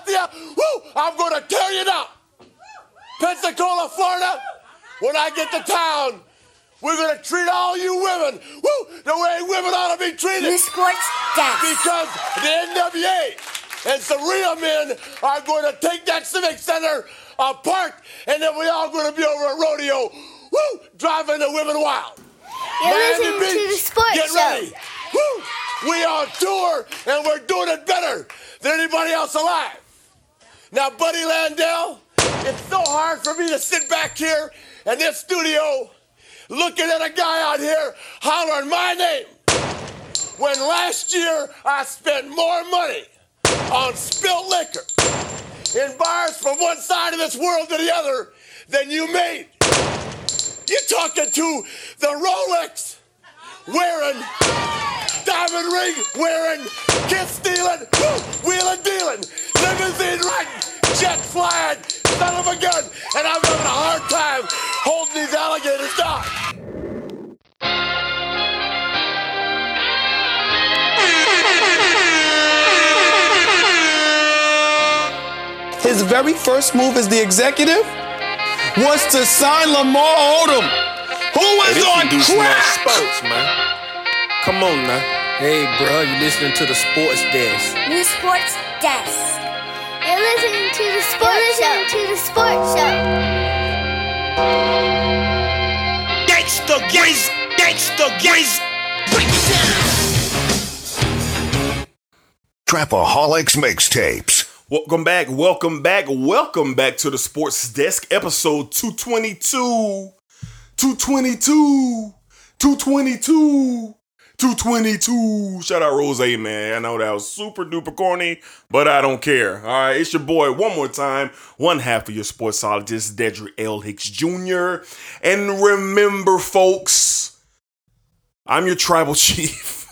Woo, I'm going to tear you down. Pensacola, Florida, when I get to town, we're going to treat all you women, woo, the way women ought to be treated. New sports desk. Because the NWA and some real men are going to take that Civic Center apart, and then we're all going to be over at rodeo, woo, driving the women wild. You're Miami listening to the sports get show. ready. Woo! We on tour, and we're doing it better than anybody else alive. Now, Buddy Landell, it's so hard for me to sit back here in this studio looking at a guy out here hollering my name when last year I spent more money on spilt liquor in bars from one side of this world to the other than you made. You're talking to the Rolex wearing, diamond ring wearing, kiss stealing, wheeling dealing, limousine riding, jet flying, son of a gun, and I'm having a hard time holding these alligators down. His very first move as the executive was to sign Lamar Odom, who was This on dude's crack. sports, man. Come on now. Hey, bro, you listening to the sports desk? New sports desk. You're listening to the sports show. To the sports show. Gangsta, gangsta, gangsta, gangsta. Break it down. Trapaholics Mixtapes. Welcome back, welcome back, welcome back to the Sports Desk, episode 222. 222. 222. 222. Shout out Rose, man. I know that was super duper corny, but I don't care. All right, it's your boy one more time, one half of your sportsologist, Dedrick L. Hicks Jr. And remember, folks, I'm your tribal chief.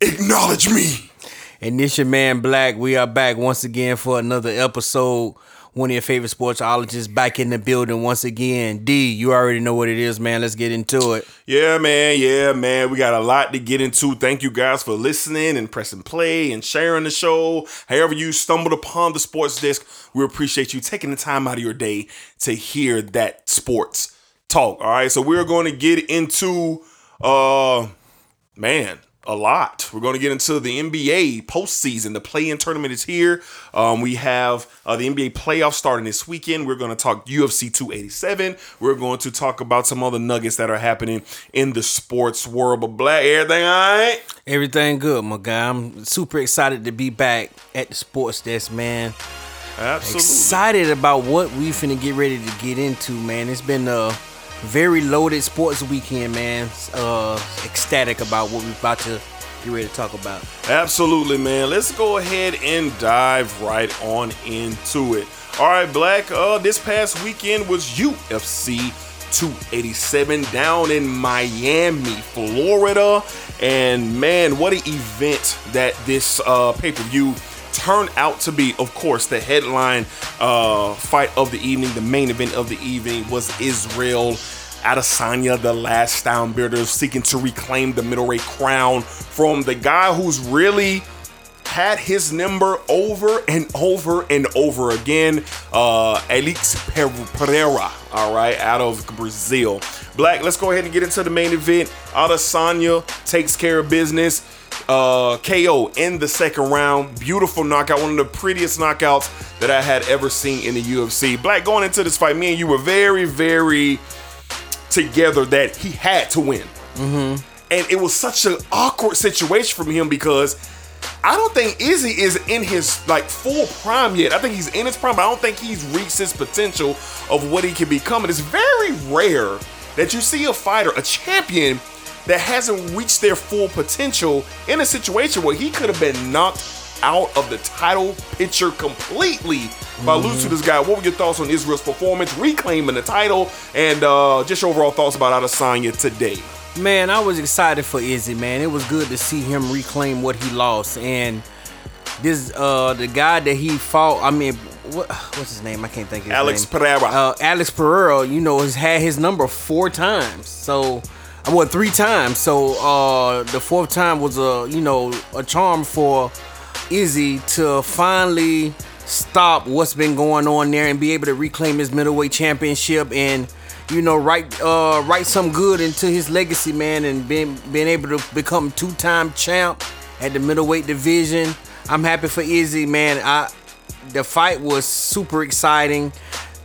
Acknowledge me. And this your man Black. We are back once again for another episode. One of your favorite sportsologists back in the building once again. D, you already know what it is, man. Let's get into it. Yeah, man. Yeah, man. We got a lot to get into. Thank you guys for listening and pressing play and sharing the show. However, you stumbled upon the sports desk, we appreciate you taking the time out of your day to hear that sports talk. All right. So we're going to get into, uh, man, a lot. We're going to get into the NBA postseason. The play-in tournament is here. Um, we have uh, the NBA playoffs starting this weekend. We're going to talk UFC 287. We're going to talk about some other nuggets that are happening in the sports world. But black, everything all right? Everything good, my guy. I'm super excited to be back at the sports desk, man. Absolutely. Excited about what we're finna get ready to get into, man. It's been a very loaded sports weekend, man. Uh, ecstatic about what we're about to get ready to talk about. Absolutely, man. Let's go ahead and dive right on into it. All right, Black. Uh, this past weekend was UFC 287 down in Miami, Florida, and man, what an event that this uh, pay-per-view turned out to be. Of course, the headline uh, fight of the evening, the main event of the evening, was Israel Adesanya, the Last Stylebender, seeking to reclaim the middleweight crown from the guy who's really had his number over and over and over again. Uh, Per- Pereira, all right, out of Brazil. Black, let's go ahead and get into the main event. Adesanya takes care of business. Uh, KO in the second round. Beautiful knockout. One of the prettiest knockouts that I had ever seen in the UFC. Black, going into this fight, me and you were very, very together that he had to win. And it was such an awkward situation for him because I don't think Izzy is in his like full prime yet. I think he's in his prime, but I don't think he's reached his potential of what he can become. And it's very rare that you see a fighter, a champion, that hasn't reached their full potential in a situation where he could have been knocked out of the title picture completely by losing to this guy. What were your thoughts on Israel's performance, reclaiming the title, and uh, just your overall thoughts about Adesanya today? Man, I was excited for Izzy, man. It was good to see him reclaim what he lost. And this uh the guy that he fought, I mean, what what's his name? I can't think of his Alex name. Pereira. Uh Alex Pereira, you know, has had his number four times. So I well, three times. So uh the fourth time was a you know a charm for Izzy to finally stop what's been going on there and be able to reclaim his middleweight championship and you know write uh write some good into his legacy man and being being able to become two-time champ at the middleweight division i'm happy for izzy man i the fight was super exciting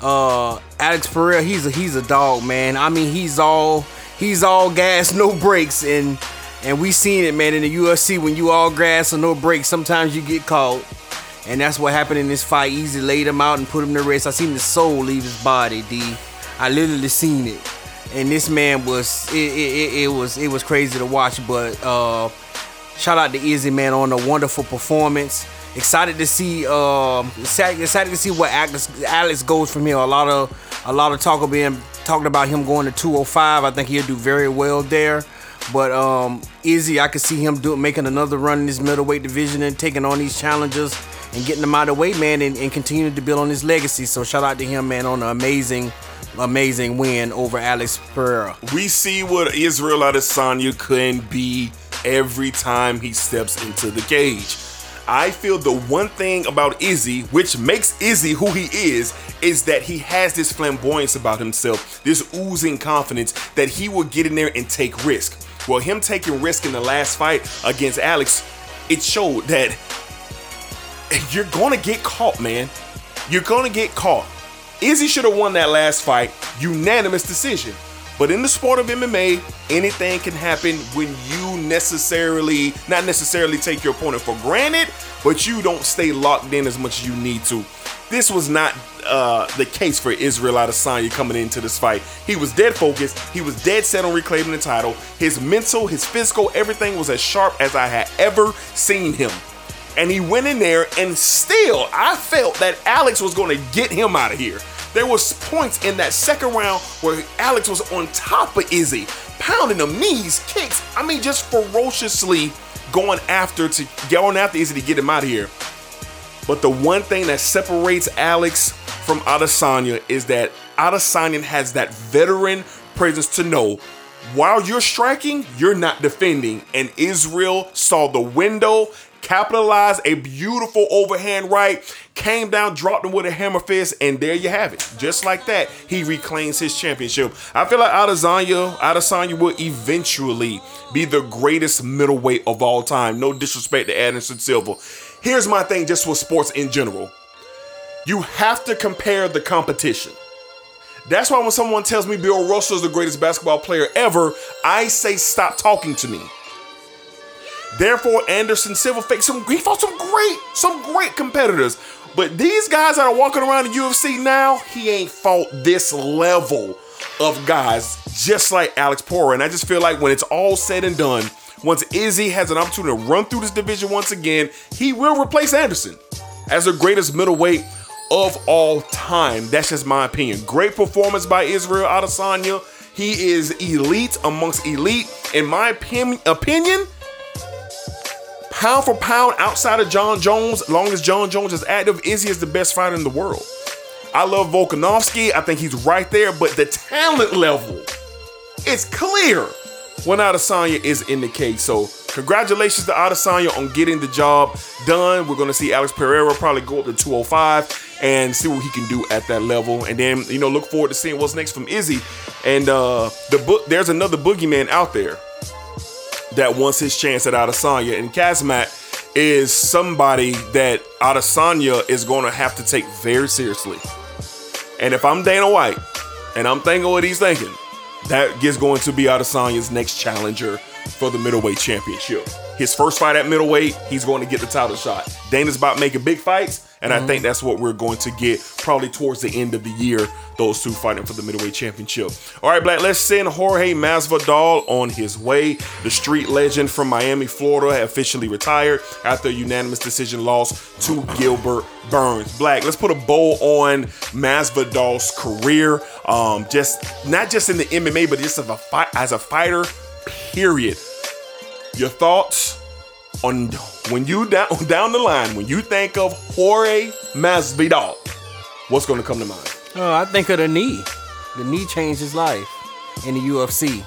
uh alex pereira he's a he's a dog man i mean he's all he's all gas no brakes and and we seen it man in the ufc when you all gas or no brakes sometimes you get caught and that's what happened in this fight. Easy laid him out and put him to rest. I seen the soul leave his body, D. I literally seen it. And this man was it, it, it, it was it was crazy to watch. But uh shout out to Izzy man on a wonderful performance. Excited to see um excited, to see what Alex Alex goes from here. A lot of a lot of talk of being talking about him going to 205. I think he'll do very well there. But um Izzy, I could see him doing making another run in this middleweight division and taking on these challengers and getting them out of the way, man, and, and continuing to build on his legacy. So shout out to him, man, on an amazing, amazing win over Alex Pereira. We see what Israel Adesanya can be every time he steps into the cage. I feel the one thing about Izzy, which makes Izzy who he is, is that he has this flamboyance about himself, this oozing confidence that he will get in there and take risk. Well, him taking risk in the last fight against Alex, it showed that you're gonna get caught, man. You're gonna get caught. Izzy should have won that last fight, unanimous decision. But in the sport of MMA, anything can happen when you necessarily, not necessarily take your opponent for granted, but you don't stay locked in as much as you need to. This was not uh, the case for Israel Adesanya coming into this fight. He was dead focused. He was dead set on reclaiming the title. His mental, his physical, everything was as sharp as I had ever seen him and he went in there and still I felt that Alex was going to get him out of here. There was points in that second round where Alex was on top of Izzy, pounding him knees, kicks. I mean, just ferociously going after to going after Izzy to get him out of here. But the one thing that separates Alex from Adesanya is that Adesanya has that veteran presence to know while you're striking, you're not defending. And Israel saw the window capitalized a beautiful overhand right, came down, dropped him with a hammer fist, and there you have it. Just like that, he reclaims his championship. I feel like Adesanya, Adesanya will eventually be the greatest middleweight of all time. No disrespect to Anderson Silva. Here's my thing just with sports in general. You have to compare the competition. That's why when someone tells me Bill Russell is the greatest basketball player ever, I say stop talking to me. Therefore, Anderson Silva faced some he fought some great, some great competitors. But these guys that are walking around the UFC now, he ain't fought this level of guys just like Alex Porter. And I just feel like when it's all said and done, once Izzy has an opportunity to run through this division once again, he will replace Anderson as the greatest middleweight of all time. That's just my opinion. Great performance by Israel Adesanya. He is elite amongst elite. In my opinion pound for pound outside of Jon Jones, long as Jon Jones is active, Izzy is the best fighter in the world. I love Volkanovski. I think he's right there, but the talent level, it's clear when Adesanya is in the case. So congratulations to Adesanya on getting the job done. We're to see Alex Pereira probably go up to 205 and see what he can do at that level. And then, you know, look forward to seeing what's next from Izzy. And uh the book there's another boogeyman out there that wants his chance at Adesanya. And Khamzat is somebody that Adesanya is going to have to take very seriously. And if I'm Dana White and I'm thinking what he's thinking, that is going to be Adesanya's next challenger for the middleweight championship. His first fight at middleweight, he's going to get the title shot. Dana's about making big fights, and I think that's what we're going to get probably towards the end of the year. Those two fighting for the middleweight championship. All right, Black, let's send Jorge Masvidal on his way. The street legend from Miami, Florida, officially retired after a unanimous decision loss to Gilbert Burns. Black, let's put a bow on Masvidal's career. Um, just not just in the MMA, but just as a as a fighter. Period. Your thoughts on when you down down the line when you think of Jorge Masvidal, what's going to come to mind? Oh, I think of the knee. The knee changed his life in the UFC.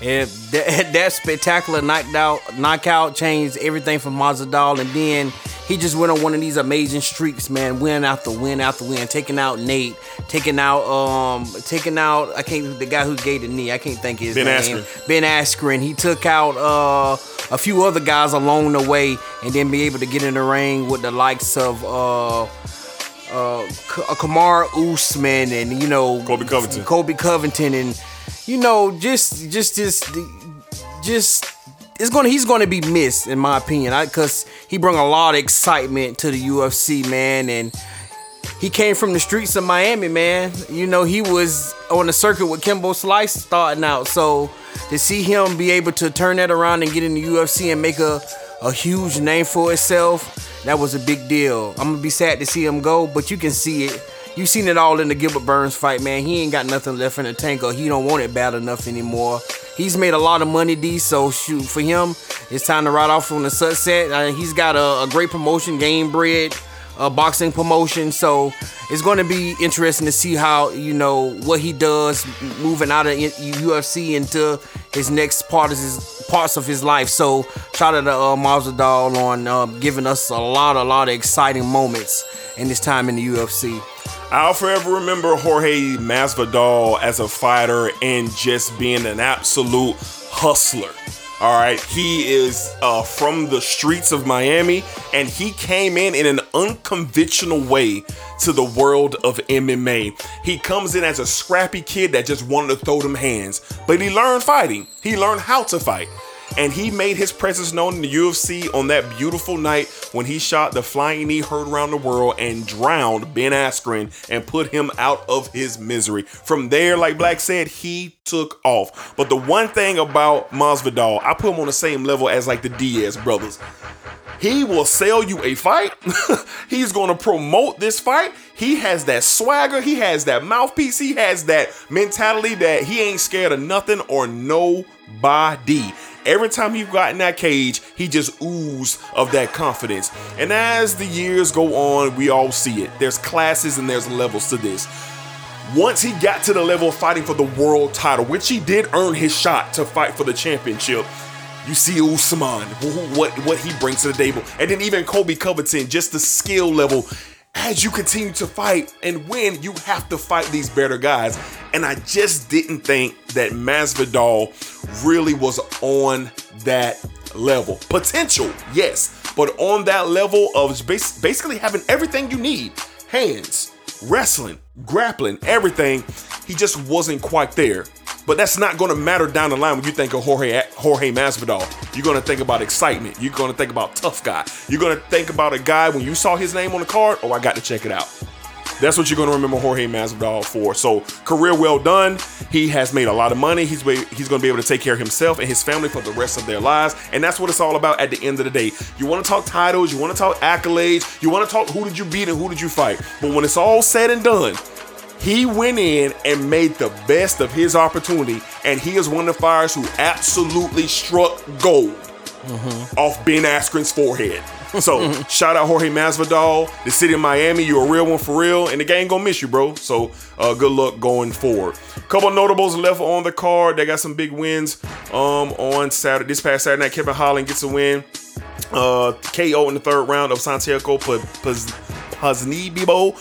And that, that spectacular knockout knockout changed everything for Masvidal, and then he just went on one of these amazing streaks, man, win after win after win, taking out Nate, taking out um, taking out I can't the guy who gave the knee, I can't think his Ben name. Askren. Ben Askren. He took out uh a few other guys along the way, and then be able to get in the ring with the likes of uh uh, uh, Kamaru Usman and you know Colby Covington. Colby Covington, and you know just just just just it's gonna he's gonna be missed in my opinion, because he brought a lot of excitement to the UFC, man, and he came from the streets of Miami, man. You know he was on the circuit with Kimbo Slice starting out, so to see him be able to turn that around and get in the UFC and make a a huge name for itself, that was a big deal. I'm gonna be sad to see him go, but you can see it. You seen it all in the Gilbert Burns fight, man. He ain't got nothing left in the tank, or he don't want it bad enough anymore. He's made a lot of money, D. So shoot, for him, it's time to ride off on the sunset. Uh, he's got a, a great promotion, Gamebred, a boxing promotion. So it's going to be interesting to see how you know what he does moving out of UFC into his next part of his parts of his life. So shout out to uh, on uh, giving us a lot, a lot of exciting moments in this time in the UFC. I'll forever remember Jorge Masvidal as a fighter and just being an absolute hustler. All right, he is uh, from the streets of Miami, and he came in in an unconventional way to the world of MMA. He comes in as a scrappy kid that just wanted to throw them hands, but he learned fighting. He learned how to fight. And he made his presence known in the UFC on that beautiful night when he shot the flying knee heard around the world and drowned Ben Askren and put him out of his misery. From there, like Black said, he took off. But the one thing about Masvidal, I put him on the same level as like the Diaz brothers. He will sell you a fight. He's going to promote this fight. He has that swagger. He has that mouthpiece. He has that mentality that he ain't scared of nothing or nobody. Every time he got in that cage, he just oozed of that confidence. And as the years go on, we all see it. There's classes and there's levels to this. Once he got to the level of fighting for the world title, which he did earn his shot to fight for the championship, you see Usman, what what he brings to the table, and then even Colby Covington, just the skill level. As you continue to fight and win, you have to fight these better guys. And I just didn't think that Masvidal really was on that level. Potential, yes, but on that level of basically having everything you need hands, wrestling, grappling, everything. He just wasn't quite there. But that's not going to matter down the line when you think of Jorge Jorge Masvidal. You're going to think about excitement. You're going to think about tough guy. You're going to think about a guy when you saw his name on the card. Oh, I got to check it out. That's what you're going to remember Jorge Masvidal for. So career well done. He has made a lot of money. He's he's going to be able to take care of himself and his family for the rest of their lives. And that's what it's all about at the end of the day. You want to talk titles. You want to talk accolades. You want to talk who did you beat and who did you fight. But when it's all said and done, he went in and made the best of his opportunity, and he is one of the fighters who absolutely struck gold off Ben Askren's forehead. So shout out Jorge Masvidal, the city of Miami. You're a real one for real, and the gang gonna miss you, bro. So uh, good luck going forward. Couple notables left on the card. They got some big wins um, on Saturday. This past Saturday night, Kevin Holland gets a win. Uh, KO in the third round of Santiago P- Ponzinibbio.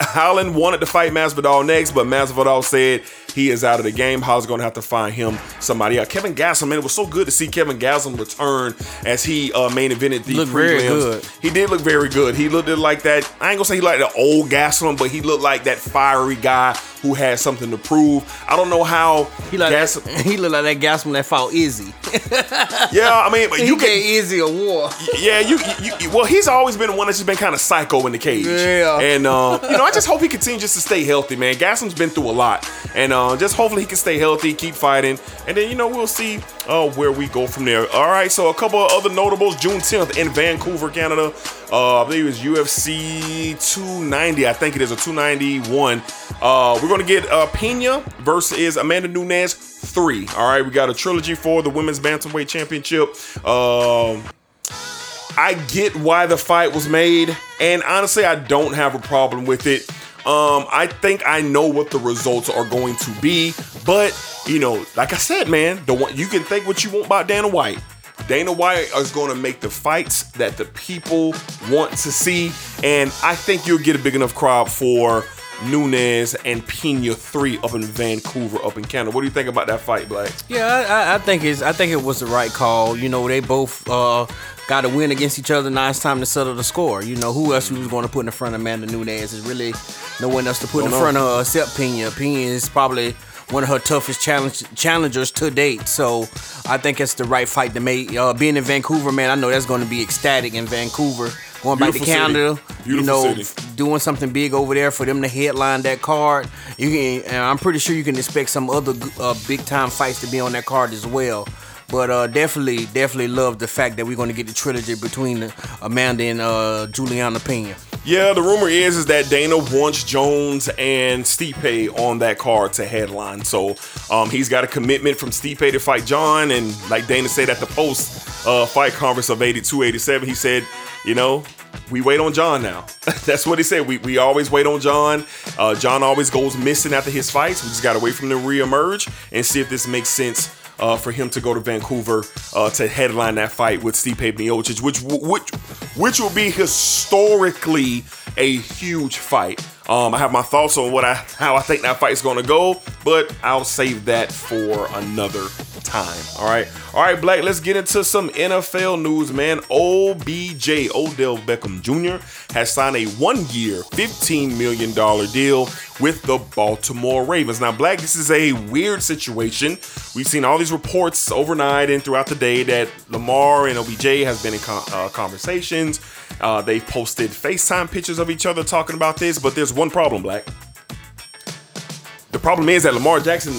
Holland wanted to fight Masvidal next, but Masvidal said he is out of the game. Holland's going to have to find him somebody else. Kevin Gastelum, man, it was so good to see Kevin Gastelum return as he uh, main evented the Looked prelims. He did look very good. He looked like that. I ain't gonna say he like the old Gastelum, but he looked like that fiery guy who had something to prove. I don't know how He like Gas- he look like that Gasman that fought Izzy. Yeah, I mean, but He you gave can. Izzy a war. Yeah, you, you, you. Well, he's always been one that's just been kind of psycho in the cage. Yeah. And uh, you know, I just hope he continues just to stay healthy, man. Gastelum's been through a lot, and uh, just hopefully he can stay healthy, keep fighting, and then you know we'll see uh, where we go from there. All right, so a couple of other notables: June 10th in Vancouver, Canada. Uh, I believe it was UFC 290. I think it is a 291. Uh, we're gonna get uh, Pena versus Amanda Nunes three. All right, we got a trilogy for the women's bantamweight championship. Um, I get why the fight was made, and honestly, I don't have a problem with it. Um, I think I know what the results are going to be, but you know, like I said, man, the one you can think what you want about Dana White. Dana White is going to make the fights that the people want to see, and I think you'll get a big enough crowd for Nunes and Pena three up in Vancouver, up in Canada. What do you think about that fight, Black? Yeah, I, I think it's I think it was the right call. You know, they both uh, got to win against each other. Now it's time to settle the score. You know, who else we was going to put in front of Amanda Nunes? Is really no one else to put in Don't know. front of her except Pena. Pena is probably one of her toughest challenge challengers to date. So I think it's the right fight to make. Uh, being in Vancouver, man, I know that's going to be ecstatic in Vancouver. Going back to Beautiful. Canada, you know, city. doing something big over there for them to headline that card. You can, I'm pretty sure you can expect some other uh, big time fights to be on that card as well. But uh, definitely, definitely love the fact that we're going to get the trilogy between Amanda and uh, Juliana Pena. Yeah, the rumor is is that Dana wants Jones and Stipe on that card to headline. So um, he's got a commitment from Stipe to fight Jon, and like Dana said at the post uh, fight conference of 82, 87, he said, you know, we wait on Jon now. That's what he said. We, we always wait on Jon. Uh, Jon always goes missing after his fights. We just got to wait for him to reemerge and see if this makes sense uh, for him to go to Vancouver uh, to headline that fight with Stipe Miocic, which which which will be historically a huge fight. Um, I have my thoughts on what I how I think that fight's going to go, but I'll save that for another time. All right, all right, Black. Let's get into some NFL news, man. OBJ Odell Beckham Jr. has signed a one-year, fifteen million dollar deal with the Baltimore Ravens. Now, Black, this is a weird situation. We've seen all these reports overnight and throughout the day that Lamar and OBJ has been in con- uh, conversations. Uh, they've posted FaceTime pictures of each other talking about this, but there's one problem, Black. The problem is that Lamar Jackson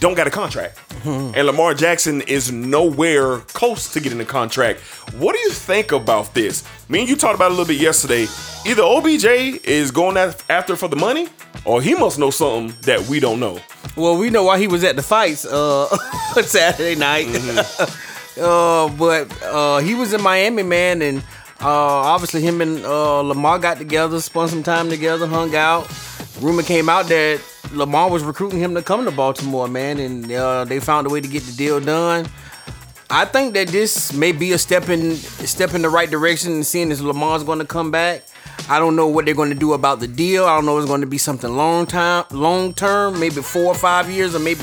don't got a contract. And Lamar Jackson is nowhere close to getting a contract. What do you think about this? Me and you talked about it a little bit yesterday. Either OBJ is going after for the money, or he must know something that we don't know. Well, we know why he was at the fights uh, on Saturday night. uh, but uh, he was in Miami, man, and uh, obviously him and uh, Lamar got together, spent some time together, hung out. Rumor came out that Lamar was recruiting him to come to Baltimore, man, and uh, they found a way to get the deal done. I think that this may be a step in step in the right direction, seeing as Lamar's going to come back. I don't know what they're going to do about the deal. I don't know if it's going to be something long time, long term, maybe four or five years, or maybe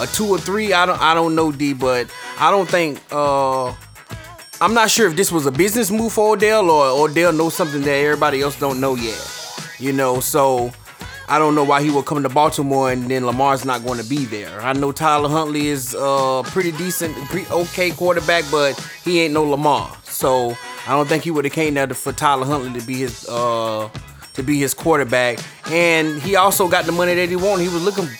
a two or three. I don't, I don't know, D. But I don't think. Uh, I'm not sure if this was a business move for Odell or Odell knows something that everybody else don't know yet. You know, so I don't know why he will come to Baltimore and then Lamar's not going to be there. I know Tyler Huntley is uh pretty decent, pretty okay quarterback, but he ain't no Lamar. So I don't think he would have came there for Tyler Huntley to be his uh to be his quarterback. And he also got the money that he wanted. He was looking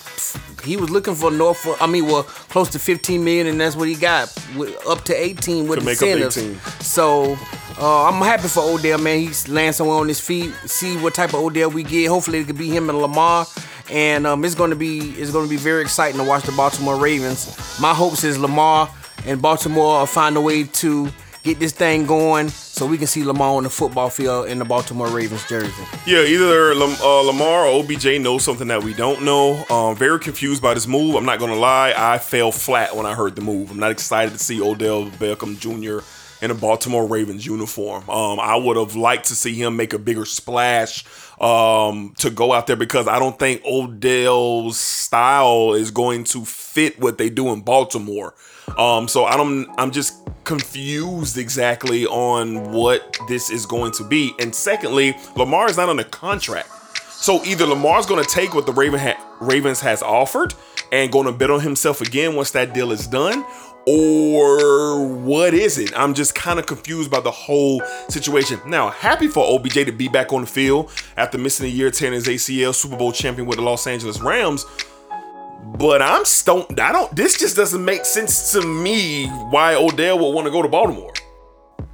he was looking for north I mean well close to 15 million and that's what he got with, up to 18 with To make up incentives. 18. So uh, I'm happy for Odell, man. He's laying somewhere on his feet. See what type of Odell we get. Hopefully, it could be him and Lamar. And um, it's gonna be it's gonna be very exciting to watch the Baltimore Ravens. My hopes is Lamar and Baltimore find a way to get this thing going so we can see Lamar on the football field in the Baltimore Ravens jersey. Yeah, either uh, Lamar or OBJ knows something that we don't know. Um, very confused by this move. I'm not gonna lie, I fell flat when I heard the move. I'm not excited to see Odell Beckham Jr. in a Baltimore Ravens uniform. Um, I would have liked to see him make a bigger splash um, to go out there because I don't think Odell's style is going to fit what they do in Baltimore. Um, so I don't. I'm just confused exactly on what this is going to be. And secondly, Lamar is not on a contract. So either Lamar's going to take what the Raven ha- Ravens has offered and going to bet on himself again once that deal is done, or what is it? I'm just kind of confused by the whole situation. Now, happy for OBJ to be back on the field after missing a year tearing his ACL, Super Bowl champion with the Los Angeles Rams. But I'm stoned. I don't. This just doesn't make sense to me. Why Odell would want to go to Baltimore?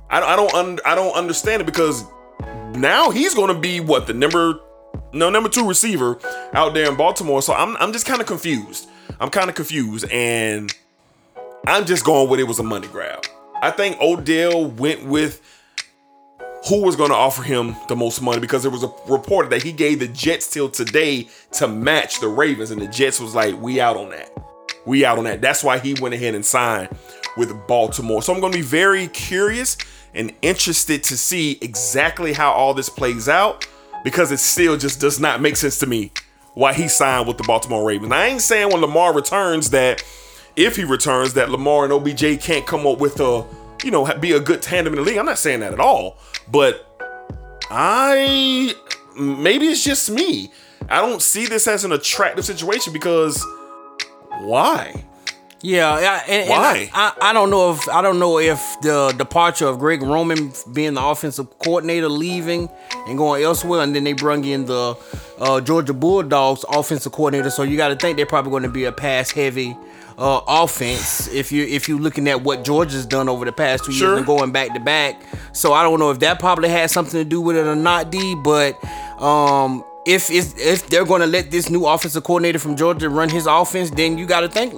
I, I don't. Un, I don't understand it because now he's going to be what the number no number two receiver out there in Baltimore. So I'm I'm just kind of confused. I'm kind of confused, and I'm just going with it was a money grab. I think Odell went with who was going to offer him the most money because there was a report that he gave the Jets till today to match the Ravens, and the Jets was like, "We out on that. We out on that." That's why he went ahead and signed with Baltimore. So I'm going to be very curious and interested to see exactly how all this plays out because it still just does not make sense to me why he signed with the Baltimore Ravens. I ain't saying when Lamar returns that if he returns that Lamar and OBJ can't come up with a, you know, be a good tandem in the league. I'm not saying that at all, but I maybe it's just me. I don't see this as an attractive situation because why? Yeah, yeah, and, and Why? I, I, I don't know if I don't know if the departure of Greg Roman being the offensive coordinator leaving and going elsewhere, and then they brung in the uh, Georgia Bulldogs offensive coordinator. So you got to think they're probably going to be a pass heavy uh, offense if you if you're looking at what Georgia's done over the past two Sure. years and going back to back. So I don't know if that probably has something to do with it or not, D. But um, if it's, if they're going to let this new offensive coordinator from Georgia run his offense, then you got to think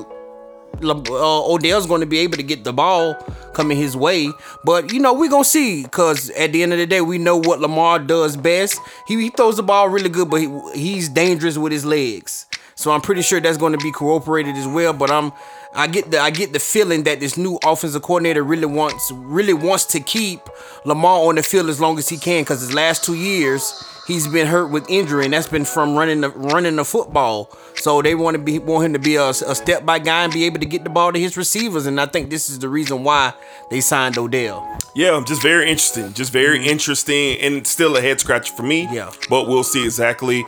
uh, Odell's going to be able to get the ball coming his way. But you know we're gonna see because at the end of the day we know what Lamar does best. He, he throws the ball really good, but he, he's dangerous with his legs. So I'm pretty sure that's going to be cooperated as well. But I'm I get the I get the feeling that this new offensive coordinator really wants really wants to keep Lamar on the field as long as he can because his last two years he's been hurt with injury and that's been from running the running the football. So they want to be want him to be a, a step by guy and be able to get the ball to his receivers. And I think this is the reason why they signed Odell. Yeah, just very interesting. Just very interesting and still a head scratcher for me. Mm-hmm. Yeah. But we'll see exactly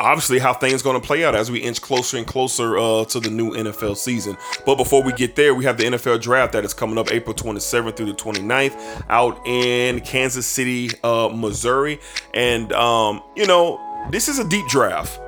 obviously how things going to play out as we inch closer and closer uh, to the new NFL season. But before we get there, we have the NFL draft that is coming up April 27th through the 29th out in Kansas City, uh, Missouri. And um, you know, this is a deep draft.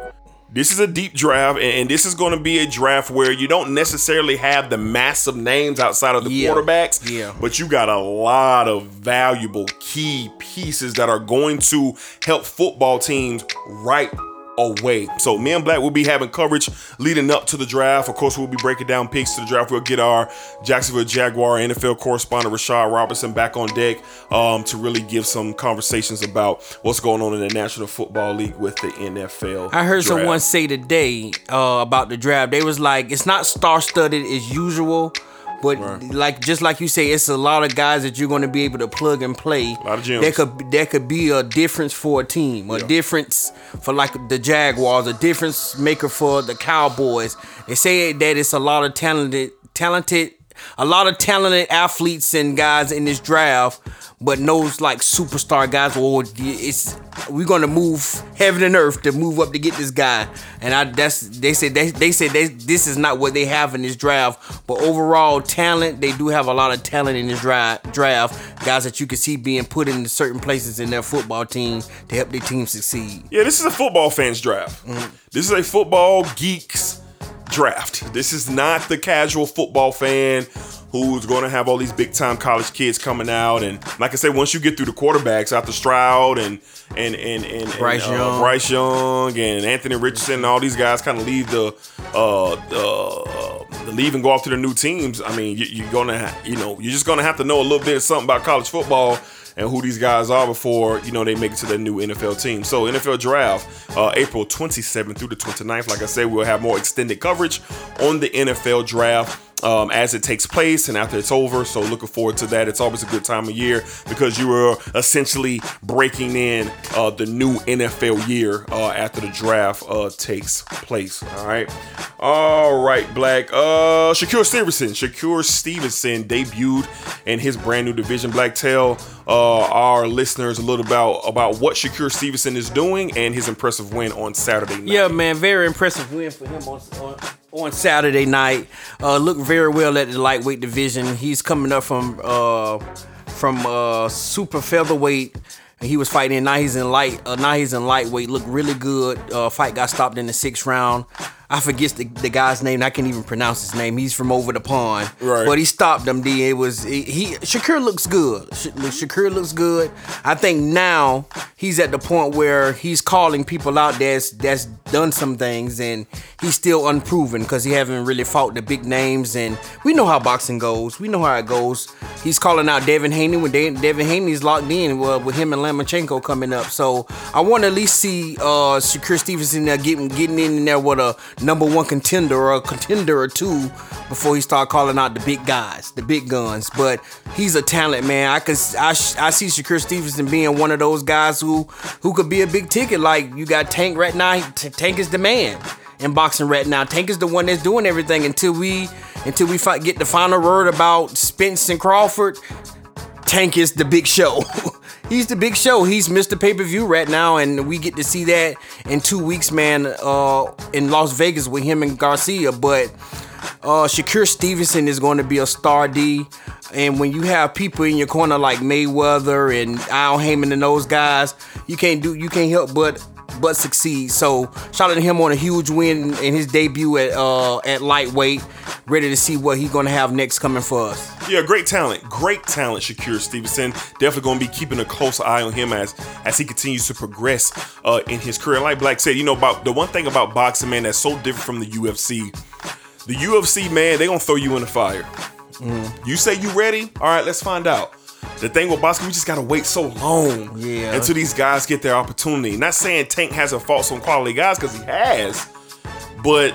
This is a deep draft, and, this is going to be a draft where you don't necessarily have the massive names outside of the Yeah. quarterbacks, Yeah. but you got a lot of valuable key pieces that are going to help football teams right away. So me and Black will be having coverage leading up to the draft. Of course, we'll be breaking down picks to the draft. We'll get our Jacksonville Jaguar NFL correspondent Rashad Robinson back on deck um, to really give some conversations about what's going on in the National Football League with the NFL. I heard draft. someone say today uh, about the draft. They was like, it's not star studded as usual, but like just like you say, it's a lot of guys that you're going to be able to plug and play. lot of gems. That could that could be a difference for a team, a difference for like the Jaguars, a difference maker for the Cowboys. They say that it's a lot of talented, talented, a lot of talented athletes and guys in this draft, but knows like superstar guys. Or it's we're gonna move heaven and earth to move up to get this guy. And I that's they said they they said they, this is not what they have in this draft, but overall talent they do have a lot of talent in this draft. Draft guys that you can see being put in certain places in their football team to help their team succeed. Yeah, this is a football fans draft. Mm-hmm. This is a football geeks draft. This is not the casual football fan who's going to have all these big time college kids coming out. And like I said, once you get through the quarterbacks after Stroud and and and and, and, Bryce uh, Young. Bryce Young and Anthony Richardson, and all these guys kind of leave the uh, uh, the leave and go off to their new teams. I mean, you, you're gonna ha- you know you're just gonna have to know a little bit of something about college football and who these guys are before you know they make it to their new NFL team. So NFL draft, uh, April 27th through the 29th. Like I said, we'll have more extended coverage on the NFL draft. Um, as it takes place and after it's over. So looking forward to that. It's always a good time of year because you are essentially breaking in uh, the new NFL year uh, after the draft uh, takes place. All right. All right, Black. Uh, Shakur Stevenson. Shakur Stevenson debuted in his brand new division. Black tell uh, our listeners a little about about what Shakur Stevenson is doing and his impressive win on Saturday night. Yeah, man, very impressive win for him on on, on Saturday night. Uh, looked very well at the lightweight division. He's coming up from uh from uh super featherweight. He was fighting, now he's in light. Uh, now he's in lightweight. Looked really good. Uh, fight got stopped in the sixth round. I forget the, the guy's name. I can't even pronounce his name. He's from over the pond. Right. But he stopped him. D. It was he. he Shakur looks good. Sh- Shakur looks good. I think now he's at the point where he's calling people out that's that's done some things, and he's still unproven because he haven't really fought the big names. And we know how boxing goes. We know how it goes. He's calling out Devin Haney when De- Devin Haney's locked in well, with him and Lomachenko coming up. So I want to at least see uh, Shakur Stevenson there getting getting in there with a number one contender or a contender or two before he start calling out the big guys, the big guns. But he's a talent, man. I can I, I see Shakur Stevenson being one of those guys who who could be a big ticket. Like you got Tank right now. Tank is the man in boxing right now. Tank is the one that's doing everything until we until we get the final word about Spence and Crawford. Tank is the big show. He's the big show. He's Mr. Pay Per View right now, and we get to see that in two weeks, man, uh, in Las Vegas with him and Garcia. But uh, Shakur Stevenson is going to be a star D. And when you have people in your corner like Mayweather and Al Haymon and those guys, you can't do you can't help but but succeed. So shout out to him on a huge win in his debut at uh, at lightweight. Ready to see what he's gonna have next coming for us. Yeah, great talent, great talent, Shakur Stevenson. Definitely gonna be keeping a close eye on him as as he continues to progress uh, in his career. Like Black said, you know about the one thing about boxing, man, that's so different from the UFC. The UFC, man, they gonna throw you in the fire. Mm. You say you ready? All right, let's find out. The thing with boxing, we just gotta wait so long yeah. until these guys get their opportunity. Not saying Tank hasn't fought some quality guys because he has, but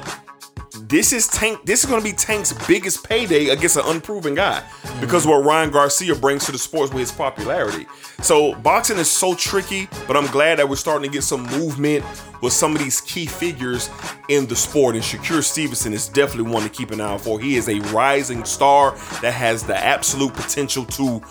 this is Tank. This is gonna be Tank's biggest payday against an unproven guy mm. because what Ryan Garcia brings to the sports with his popularity. So boxing is so tricky, but I'm glad that we're starting to get some movement with some of these key figures in the sport. And Shakur Stevenson is definitely one to keep an eye out for. He is a rising star that has the absolute potential to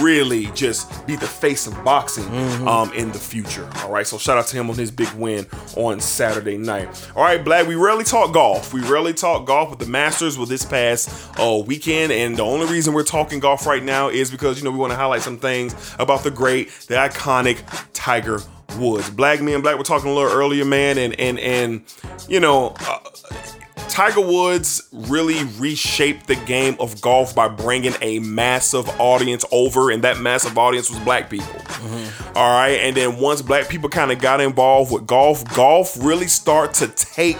really just be the face of boxing mm-hmm. um, in the future. All right, so shout out to him on his big win on Saturday night. All right, Black, we rarely talk golf. We rarely talk golf with the Masters with this past uh, weekend, and the only reason we're talking golf right now is because you know we want to highlight some things about the great, the iconic Tiger Woods. Black men, black. We're talking a little earlier, man, and and and you know. Uh, Tiger Woods really reshaped the game of golf by bringing a massive audience over, and that massive audience was black people. Mm-hmm. All right, and then once black people kind of got involved with golf, golf really start to take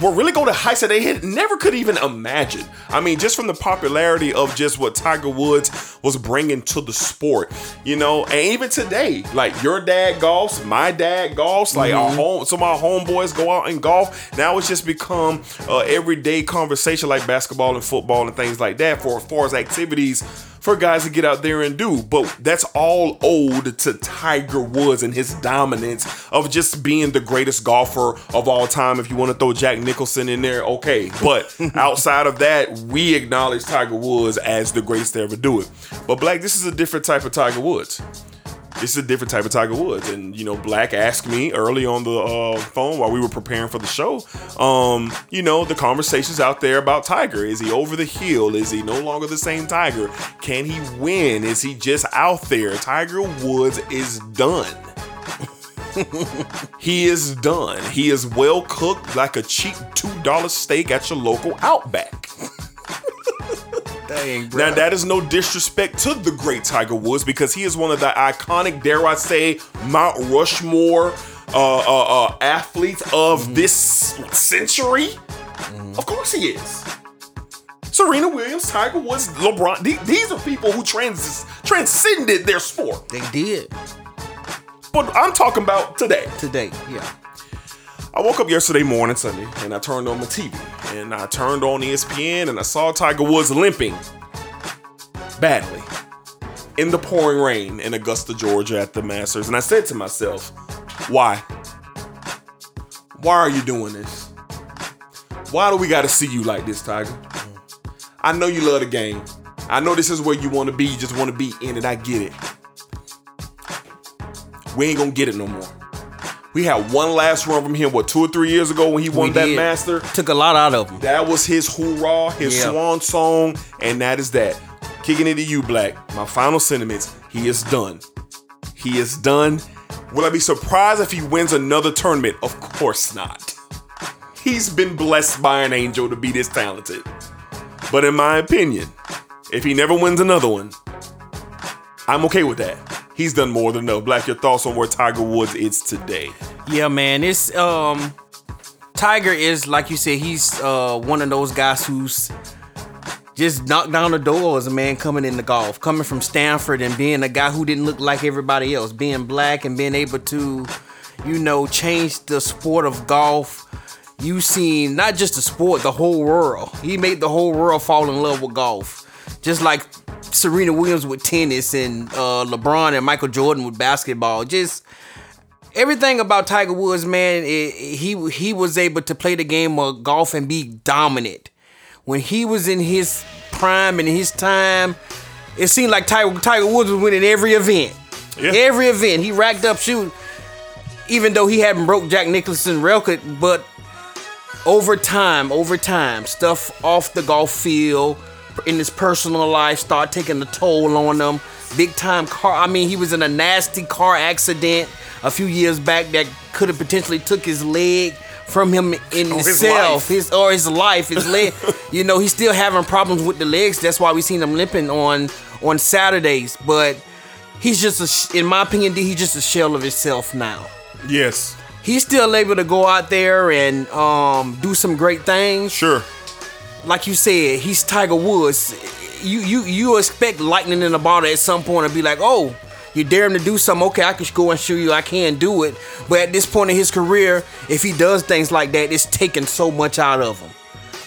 will really going to heights that they had never could even imagine. I mean, just from the popularity of just what Tiger Woods was bringing to the sport, you know, and even today, like your dad golfs, my dad golfs, like mm-hmm. our home, some of our homeboys go out and golf. Now it's just become uh, everyday conversation like basketball and football and things like that for as far as activities for guys to get out there and do. But that's all owed to Tiger Woods and his dominance of just being the greatest golfer of all time. If you want to throw Jack Nicklaus in there, okay. But outside of that, we acknowledge Tiger Woods as the greatest to ever do it. But Black, this is a different type of Tiger Woods this is a different type of Tiger Woods. And you know, Black asked me early on the uh, phone while we were preparing for the show. Um, you know, the conversations out there about Tiger. Is he over the hill? Is he no longer the same Tiger? Can he win? Is he just out there? Tiger Woods is done. he is done. He is well cooked like a cheap $2 steak at your local Outback. Dang. Now that is no disrespect to the great Tiger Woods because he is one of the iconic, dare I say, Mount Rushmore uh, uh, uh, athletes of mm-hmm. this century. Mm-hmm. Of course he is. Serena Williams, Tiger Woods, LeBron. These are people who trans- transcended their sport. They did. But I'm talking about today. Today, yeah. I woke up yesterday morning, Sunday, and I turned on my TV. And I turned on ESPN and I saw Tiger Woods limping badly in the pouring rain in Augusta, Georgia at the Masters. And I said to myself, why? Why are you doing this? Why do we got to see you like this, Tiger? I know you love the game. I know this is where you want to be. You just want to be in it. I get it. We ain't gonna get it no more. We had one last run from him, what, two or three years ago when he won we that did. master? Took a lot out of him. That was his hoorah, his yeah. swan song, and that is that. Kicking it to you, Black. My final sentiments, he is done. He is done. Will I be surprised if he wins another tournament? Of course not. He's been blessed by an angel to be this talented. But in my opinion, if he never wins another one, I'm okay with that. He's done more than enough. Black, your thoughts on where Tiger Woods is today? Yeah, man. It's um Tiger is like you said, he's uh one of those guys who's just knocked down the doors, as a man, coming into golf, coming from Stanford and being a guy who didn't look like everybody else, being black and being able to, you know, change the sport of golf. You seen not just the sport, the whole world. He made the whole world fall in love with golf. Just like Serena Williams with tennis and uh, LeBron and Michael Jordan with basketball. Just everything about Tiger Woods, man, it, he he was able to play the game of golf and be dominant. When he was in his prime and his time, it seemed like Tiger, Tiger Woods was winning every event. Yeah. Every event he racked up shoot, even though he hadn't broke Jack Nicklaus record, but over time, over time, stuff off the golf field in his personal life start taking a toll on him. Big time car. I mean, he was in a nasty car accident a few years back that could have potentially took his leg from him in Or his his or his life, his leg. you know, he's still having problems with the legs. That's why we seen him limping on on Saturdays. But he's just, a, in my opinion, he's just a shell of himself now Yes, he's still able to go out there and um, do some great things. sure. Like you said, he's Tiger Woods. You you you expect lightning in a bottle at some and be like, oh, you dare him to do something. Okay, I can go and show you I can do it. But at this point in his career, if he does things like that, it's taking so much out of him.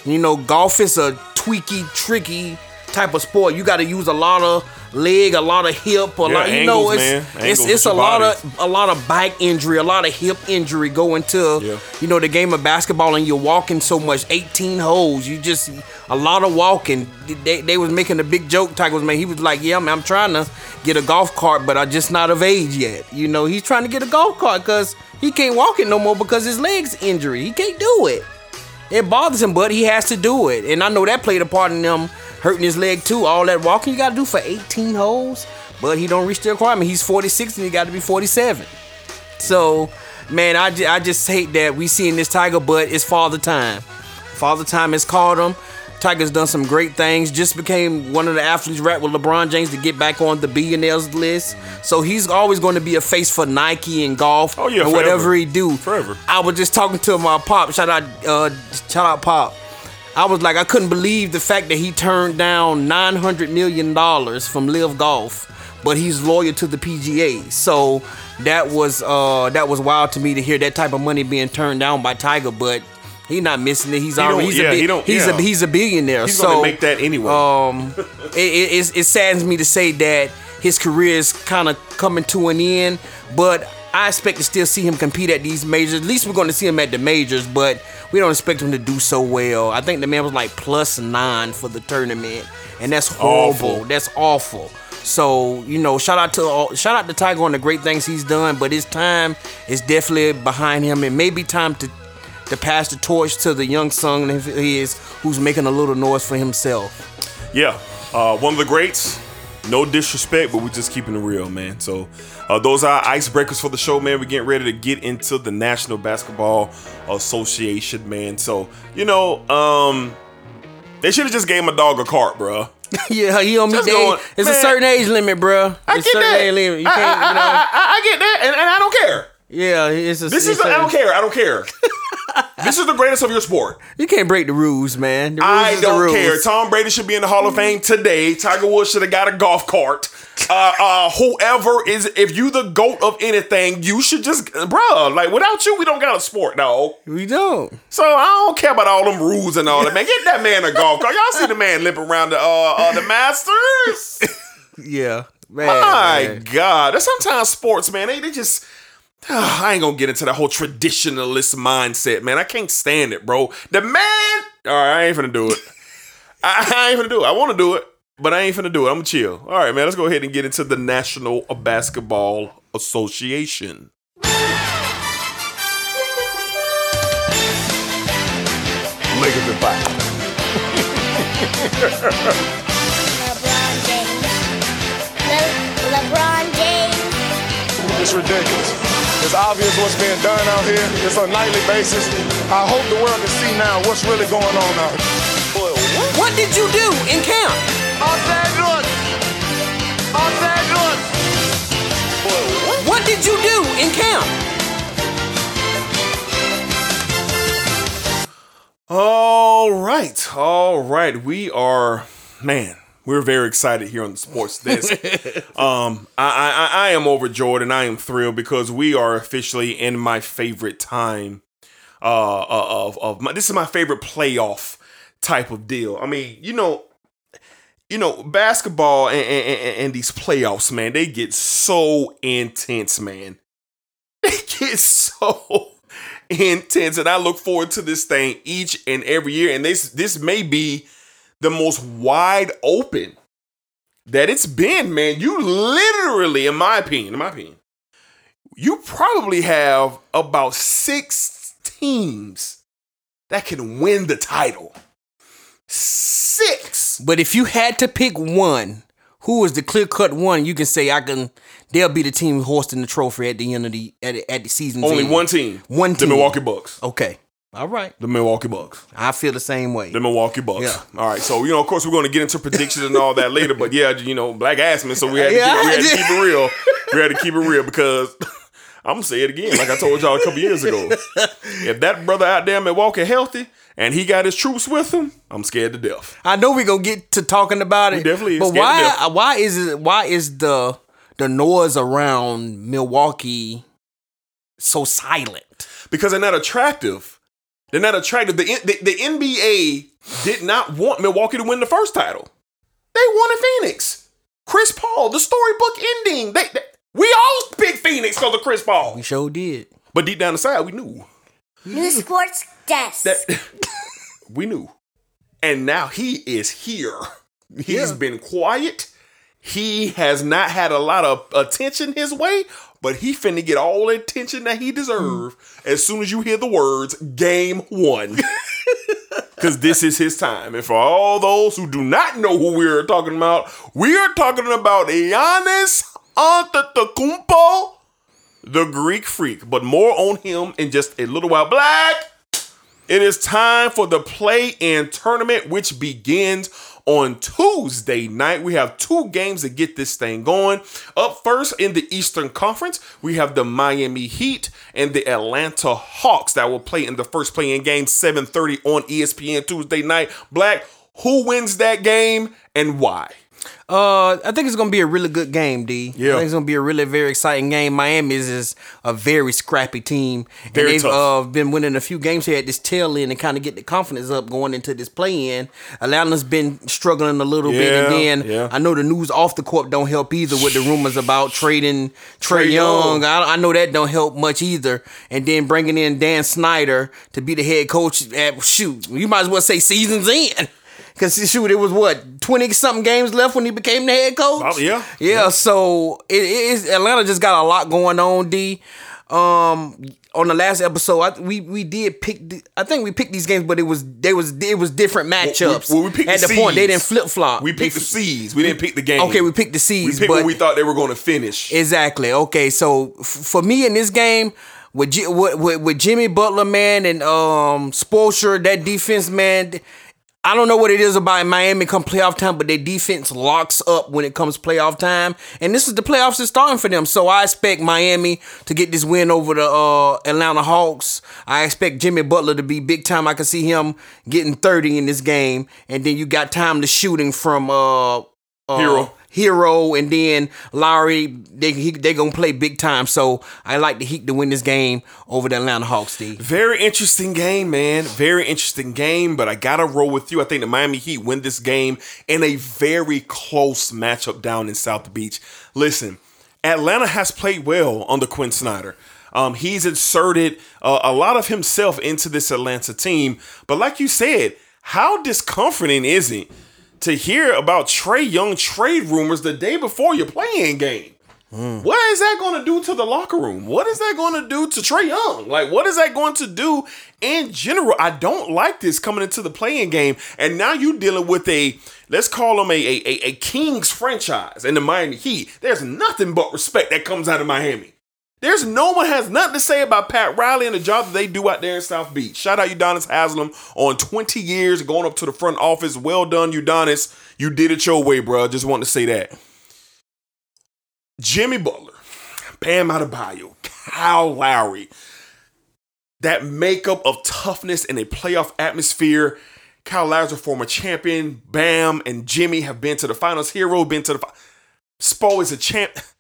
You know, golf is a tweaky, tricky type of sport. You got to use a lot of leg, a lot of hip, a Yeah, lot. You know, it's man. it's Angles it's a lot of a lot of back injury, a lot of hip injury going to Yeah. you know the game of basketball, and you're walking so much, 18 holes. You just a lot of walking. They, they was making a big joke. Tiger was making. He was like, "Yeah, man, I'm trying to get a golf cart, but I'm just not of age yet." You know, he's trying to get a golf cart because he can't walk it no more because his legs injury. He can't do it. It bothers him, but he has to do it. And I know that played a part in him hurting his leg too. All that walking you got to do for 18 holes, but he don't reach the requirement. He's 46 and he got to be 47. So, man, I, I just hate that we seeing this Tiger, but it's father time. Father time has called him. Tiger's done some great things. Just became one of the athletes right with LeBron James to get back on the billionaires list. So he's always going to be a face for Nike and golf Oh, yeah, and whatever he do. Forever. I was just talking to my pop. Shout out, uh, shout out, pop. I was like, I couldn't believe the fact that he turned down nine hundred million dollars from Live Golf, but he's loyal to the PGA. So that was uh that was wild to me to hear that type of money being turned down by Tiger. But he's not missing it. He's already don't- he's yeah, a big, he he's yeah. a he's a billionaire. He's so gonna make that anyway. um, it, it, it's- it saddens me to say that his career is kind of coming to an end, but I expect to still see him compete at these majors. At least we're going to see him at the majors, but we don't expect him to do so well. I think the man was like plus nine for the tournament, and that's horrible. Awful. That's awful. So you know, shout out to all- shout out to Tiger on the great things he's done, but his time is definitely behind him. It may be time to to pass the torch to the young son of his who's making a little noise for himself. Yeah, uh, one of the greats. No disrespect, but we're just keeping it real, man. So, uh, those are icebreakers for the show, man. We're getting ready to get into the National Basketball Association, man. So, you know, um, they should have just gave my dog a cart, bro. Yeah, he going- age. It's a certain age limit, bro. I it's get certain that. age limit. You I, can't, I- you know. I- I- I get that, and, and I don't care. yeah, it's a. This it's is I don't care. I don't care. this is the greatest of your sport. You can't break the rules, man. The rules I don't care. Tom Brady should be in the Hall of Fame today. Tiger Woods should have got a golf cart. Uh, uh, whoever is, if you the goat of anything, you should just, bruh. Like without you, we don't got a sport, dog. We don't. So I don't care about all them rules and all that, man. Get that man a golf cart. Y'all see the man limping around the uh, uh the Masters. Yeah, man. My man. God, that's sometimes sports, man. They, they just. I ain't gonna get into that whole traditionalist mindset, man. I can't stand it, bro. The man. All right, I ain't finna do it. I, I ain't finna do it. I want to do it, but I ain't finna do it. I'm gonna chill. All right, man. Let's go ahead and get into the National Basketball Association. Lakers are back. LeBron James. Le- LeBron James. It's ridiculous. It's obvious what's being done out here. It's on a nightly basis. I hope the world can see now what's really going on out here. What did you do in camp? what did you do in camp? All right, all right. We are, man. We're very excited here on the sports desk. um, I, I I am overjoyed and I am thrilled because we are officially in my favorite time. Uh, uh, of of my, this is my favorite playoff type of deal. I mean, you know, you know, basketball and, and, and, and these playoffs, man, they get so intense, man. They get so intense, and I look forward to this thing each and every year. And this this may be the most wide open that it's been, man. You literally, in my opinion, in my opinion, you probably have about six teams that can win the title. Six. But if you had to pick one, who is the clear cut one? You can say I can. They'll be the team hosting the trophy at the end of the at, the- at the season. Only one team. One team. The. Milwaukee Bucks. Okay. All right. The Milwaukee Bucks. I feel the same way. The Milwaukee Bucks. Yeah. All right. So, you know, of course, we're going to get into predictions and all that later. But yeah, you know, Black Assman. So we had to, Yeah, keep, we had to keep it real. We had to keep it real because I'm going to say it again, like I told y'all a couple years ago. If that brother out there in Milwaukee healthy and he got his troops with him, I'm scared to death. I know we're gonna get to talking about it. We definitely But why? death. Why is it? Why is the the noise around Milwaukee so silent? Because they're not attractive. They're not attractive. The, the, the NBA did not want Milwaukee to win the first title. They wanted Phoenix. Chris Paul, the storybook ending. They, they- we all picked Phoenix because of Chris Paul. We sure did. But deep down inside, we knew New sports desk. that we knew. And now he is here. He's been quiet. He has not had a lot of attention his way, but he finna get all the attention that he deserve as soon as you hear the words game one. Cause this is his time. And for all those who do not know who we're talking about, we are talking about Giannis Antetokounmpo, the Greek freak. But more on him in just a little while. Black. It is time for the play in tournament, which begins on Tuesday night. We have two games to get this thing going. Up first in the Eastern Conference, we have the Miami Heat and the Atlanta Hawks that will play in the first play-in game 7:30 on ESPN Tuesday night. Black, who wins that game and why? Uh, I think it's gonna be a really good game, D. Yeah. I think it's gonna be a really very exciting game. Miami is, a very scrappy team, Very and they've tough. uh, been winning a few games here at this tail end and kind of get the confidence up going into this play in. Atlanta's been struggling a little bit, and then yeah. I know the news off the court don't help either with the rumors about trading Trey Trae Young. Young. I, I know that don't help much either, and then bringing in Dan Snyder to be the head coach. At shoot, you might as well say seasons in. Cause shoot, it was what twenty something games left when he became the head coach. Oh, yeah. yeah. So it is Atlanta just got a lot going on. D. Um, on the last episode, I, we we did pick. The, I think we picked these games, but it was they was it was different matchups. well, we picked at the the, point they didn't flip flop. We picked the seeds. We didn't pick the game. Okay, we picked the We seeds, picked but what we thought they were going to finish. Exactly. Okay. So f- for me in this game, with, with, with Jimmy Butler, man, and um Spoelstra, that defense, man. I don't know what it is about Miami come playoff time, but their defense locks up when it comes playoff time, and this is the playoffs is starting for them. So I expect Miami to get this win over the uh, Atlanta Hawks. I expect Jimmy Butler to be big time. I can see him getting thirty in this game, and then you got time to shooting from uh, uh Herro. Herro and then Lowry, they he, they gonna play big time. So I like the Heat to win this game over the Atlanta Hawks. Steve. Very interesting game, man. Very interesting game, but I gotta roll with you. I think the Miami Heat win this game in a very close matchup down in South Beach. Listen, Atlanta has played well under Quinn Snyder. Um, he's inserted uh, a lot of himself into this Atlanta team, but like you said, how discomforting is it to hear about Trae Young trade rumors the day before your play-in game? Hmm. What is that going to do to the locker room? What is that going to do to Trae Young? Like, what is that going to do in general? I don't like this coming into the play-in game, and now you're dealing with a let's call them a a, a, a Kings franchise in the Miami Heat. There's nothing but respect that comes out of Miami. There's no one has nothing to say about Pat Riley and the job that they do out there in South Beach. Shout out Udonis Haslem on 20 years going up to the front office. Well done, Udonis. You did it your way, bro. Just want to say that. Jimmy Butler, Bam Adebayo, Kyle Lowry, that makeup of toughness in a playoff atmosphere. Kyle Lowry's a former champion. Bam and Jimmy have been to the finals. Herro been to the. Spo is a champ.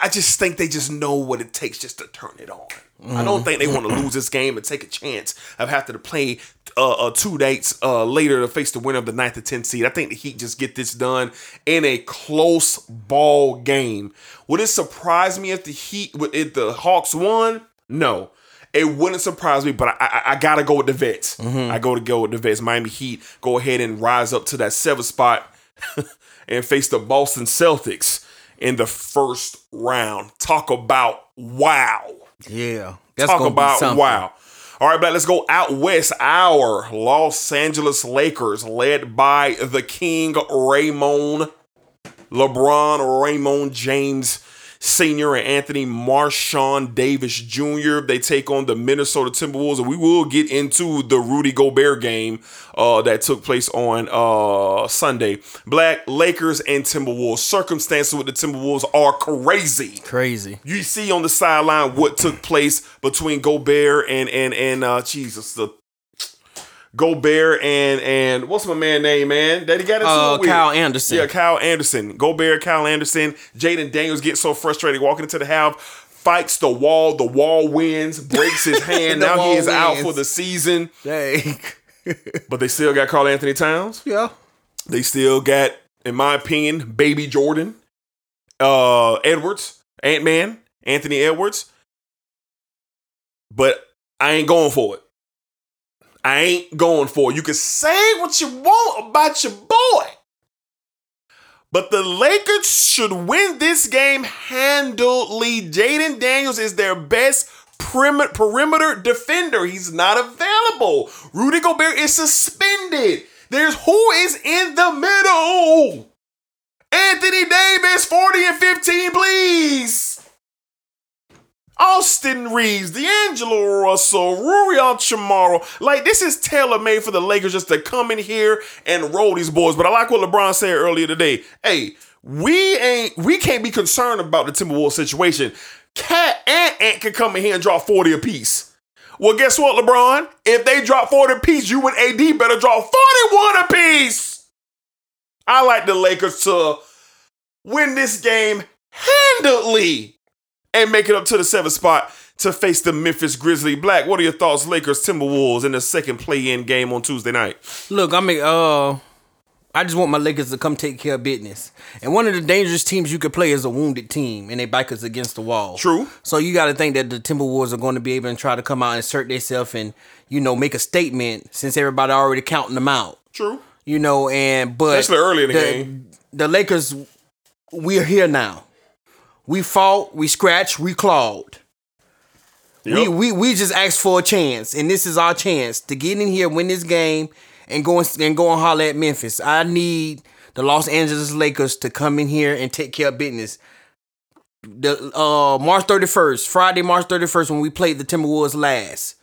I just think they just know what it takes just to turn it on. I don't think they want to lose this game and take a chance of having to play uh, uh, two dates uh, later to face the winner of the ninth or 10th seed. I think the Heat just get this done in a close ball game. Would it surprise me if the Heat, if the Hawks won? No. It wouldn't surprise me, but I, I, I gotta go with the vets. I go to go with the vets. Miami Heat go ahead and rise up to that seventh spot and face the Boston Celtics in the first round. Talk about wow. Yeah. Talk about wow. All right, but let's go out west. Our Los Angeles Lakers, led by the King Raymond, LeBron Raymond James Sr. and Anthony Marshawn Davis Jr. They take on the Minnesota Timberwolves, and we will get into the Rudy Gobert game uh, that took place on uh, Sunday. Black Lakers and Timberwolves. Circumstances with the Timberwolves are crazy Crazy. you see on the sideline what took place between Gobert and and and uh Jesus the Gobert and and what's my man name man that he got into Uh, it? Kyle Anderson. yeah Kyle Anderson Gobert Kyle Anderson Jaden Daniels gets so frustrated walking into the half fights the wall the wall wins breaks his hand now he is out for the season Dang. but they still got Karl-Anthony Towns yeah. they still got, in my opinion, Baby Jordan, uh, Edwards, Ant Man, Anthony Edwards. But I ain't going for it. I ain't going for. You can say what you want about your boy. But the Lakers should win this game handily. Jaden Daniels is their best perimeter defender. He's not available. Rudy Gobert is suspended. There's who is in the middle. Anthony Davis, 40 and 15, please. Austin Reaves, D'Angelo Russell, Rui Hachimura. Like, this is tailor made for the Lakers just to come in here and roll these boys. But I like what LeBron said earlier today. Hey, we ain't, we can't be concerned about the Timberwolves situation. Cat and Ant can come in here and drop 40 apiece. Well, guess what, LeBron? If they drop 40 apiece, you and AD better drop 41 apiece. I like the Lakers to win this game handily and make it up to the seventh spot to face the Memphis Grizzly Black. What are your thoughts, Lakers Timberwolves in the second play-in game on Tuesday night? Look, I mean, uh, I just want my Lakers to come take care of business. And one of the dangerous teams you could play is a wounded team, and they back bikers against the wall. True. So you got to think that the Timberwolves are going to be able to try to come out and assert themselves and you know make a statement since everybody already counting them out. True. You know, and but Especially early in the game. the Lakers, we are here now. We fought, we scratched, we clawed. We, we we just asked for a chance, and this is our chance to get in here, win this game, and go and, and go and holler at Memphis. I need the Los Angeles Lakers to come in here and take care of business. The uh March 31st, Friday, March 31st, when we played the Timberwolves last.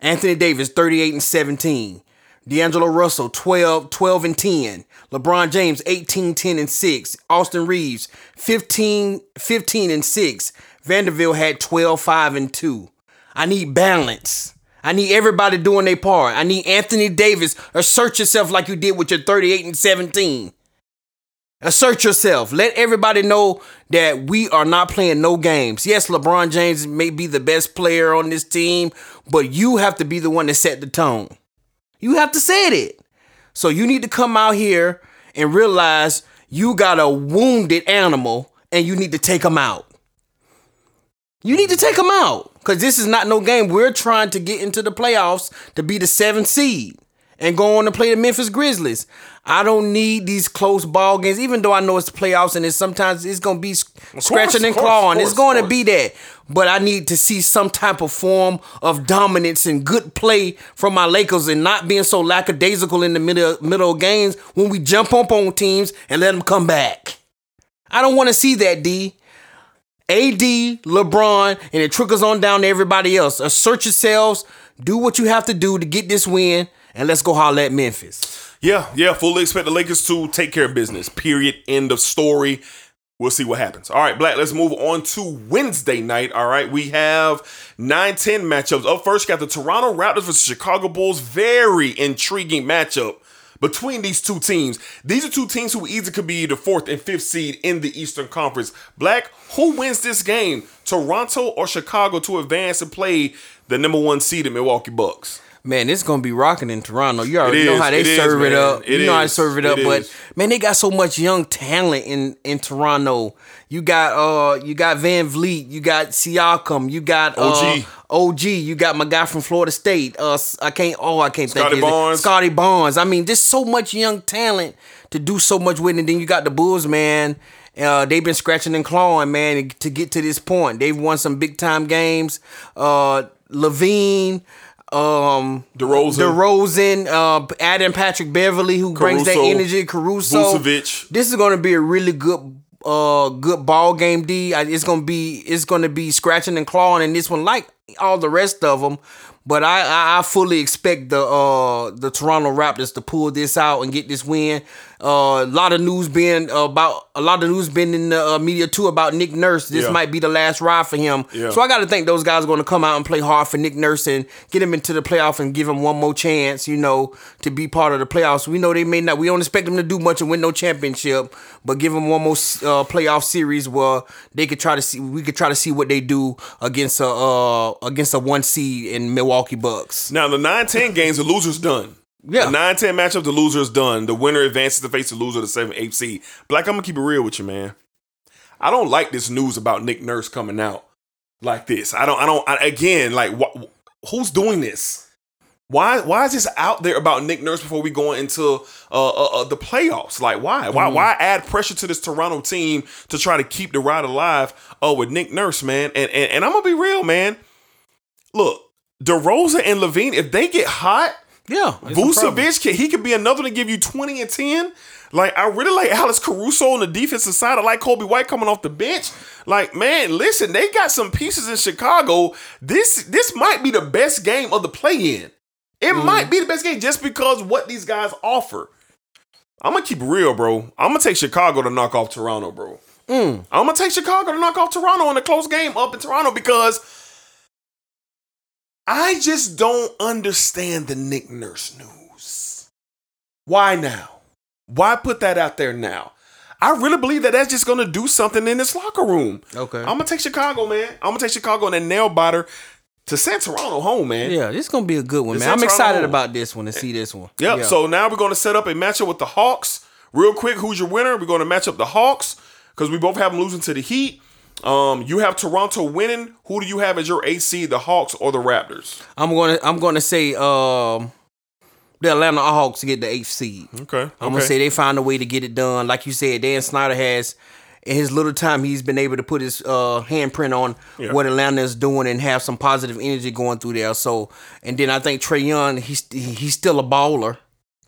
Anthony Davis, 38 and 17. D'Angelo Russell, 12, 12 and 10. LeBron James, 18, 10 and 6. Austin Reaves, 15, 15 and 6. Vanderbilt had 12, 5 and 2. I need balance. I need everybody doing their part. I need Anthony Davis assert yourself like you did with your 38 and 17. Assert yourself. Let everybody know that we are not playing no games. Yes, LeBron James may be the best player on this team, but you have to be the one to set the tone. You have to say it. So you need to come out here and realize you got a wounded animal and you need to take him out. You need to take him out because this is not no game. We're trying to get into the playoffs to be the seventh seed and go on to play the Memphis Grizzlies. I don't need these close ball games, even though I know it's the playoffs and it's sometimes it's gonna be sc- scratching and course, clawing. of It's going to be that. But I need to see some type of form of dominance and good play from my Lakers and not being so lackadaisical in the middle middle of games when we jump up on teams and let them come back. I don't want to see that, D. AD, LeBron, and it trickles on down to everybody else. Assert yourselves, do what you have to do to get this win, and let's go holler at Memphis. Yeah, yeah, fully expect the Lakers to take care of business. Period. End of story. we'll see what happens. All right, Black, let's move on to Wednesday night. All right, we have 9 10 matchups. Up first, got the Toronto Raptors versus Chicago Bulls. Very intriguing matchup between these two teams. These are two teams who either could be the fourth and fifth seed in the Eastern Conference. Black, who wins this game? Toronto or Chicago to advance and play the number one seed in Milwaukee Bucks? Man, it's gonna be rocking in Toronto. You already know how they it is, serve it up. It you know how they serve it it up. but is. man, they got so much young talent in in Toronto. You got uh, you got VanVleet, you got Siakam, you got uh, OG. OG, you got my guy from Florida State. Uh, I can't. Oh, I can't Scottie think. of Barnes. Scottie Barnes. I mean, there's so much young talent to do so much with, and then you got the Bulls, man. Uh, they've been scratching and clawing, man, to get to this point. They've won some big time games. Uh, LaVine, um, DeRozan. DeRozan, uh, adding Patrick Beverley, who brings that Caruso. energy. Caruso, Vucevic. This is going to be a really good, uh, good ball game. D. I- It's going to be, it's going to be scratching and clawing in this one, like all the rest of them. But I, I, I fully expect the uh the Toronto Raptors to pull this out and get this win. Uh, a lot of news being about a lot of news been in the uh, media too about Nick Nurse. This Yeah. might be the last ride for him. Yeah. So I got to think those guys are going to come out and play hard for Nick Nurse and get him into the playoff and give him one more chance. You know, to be part of the playoffs. We know they may not. We don't expect them to do much and win no championship, but give them one more uh, playoff series where they could try to see. We could try to see what they do against a uh, against a one seed in Milwaukee Bucks. Now the 9-10 games, the loser's done. Yeah. The 9-10 matchup, the loser's done. The winner advances to face the loser of the 7 8 seed. Black, I'm gonna keep it real with you, man. I don't like this news about Nick Nurse coming out like this. I don't. I don't. I, again, like, wh- who's doing this? Why? Why is this out there about Nick Nurse before we go into uh, uh, uh, the playoffs? Like, why? Why? Mm-hmm. Why add pressure to this Toronto team to try to keep the ride alive? Oh, with Nick Nurse, man. And and, and I'm gonna be real, man. Look, DeRozan and LaVine, if they get hot, Yeah. Vucevic, can, he could be another to give you 20 and 10. Like, I really like Alex Caruso on the defensive side. I like Coby White coming off the bench. Like, man, listen, they got some pieces in Chicago. This this might be the best game of the play-in. It Mm-hmm. might be the best game just because what these guys offer. I'm gonna keep it real, bro. I'm gonna take Chicago to knock off Toronto, bro. Mm. I'm gonna take Chicago to knock off Toronto in a close game up in Toronto because I just don't understand the Nick Nurse news. Why now? Why put that out there now? I really believe that that's just gonna do something in this locker room. Okay. I'm gonna take Chicago, man. I'm gonna take Chicago and then nail biter to send Toronto home, man. Yeah, this is gonna be a good one, It's man. I'm Toronto. excited about this one and see this one. Yep. Yeah. So now we're going to set up a matchup with the Hawks. Real quick, who's your winner? We're going to match up the Hawks because we both have them losing to the Heat. Um, you have Toronto winning. Who do you have as your AC, the Hawks or the Raptors? I'm gonna I'm gonna say um the Atlanta Hawks get the eighth seed. Okay. I'm gonna say they find a way to get it done. Like you said, Dan Snyder has in his little time he's been able to put his uh handprint on Yeah. what Atlanta is doing and have some positive energy going through there. So and then I think Trey Young, he's he's still a baller.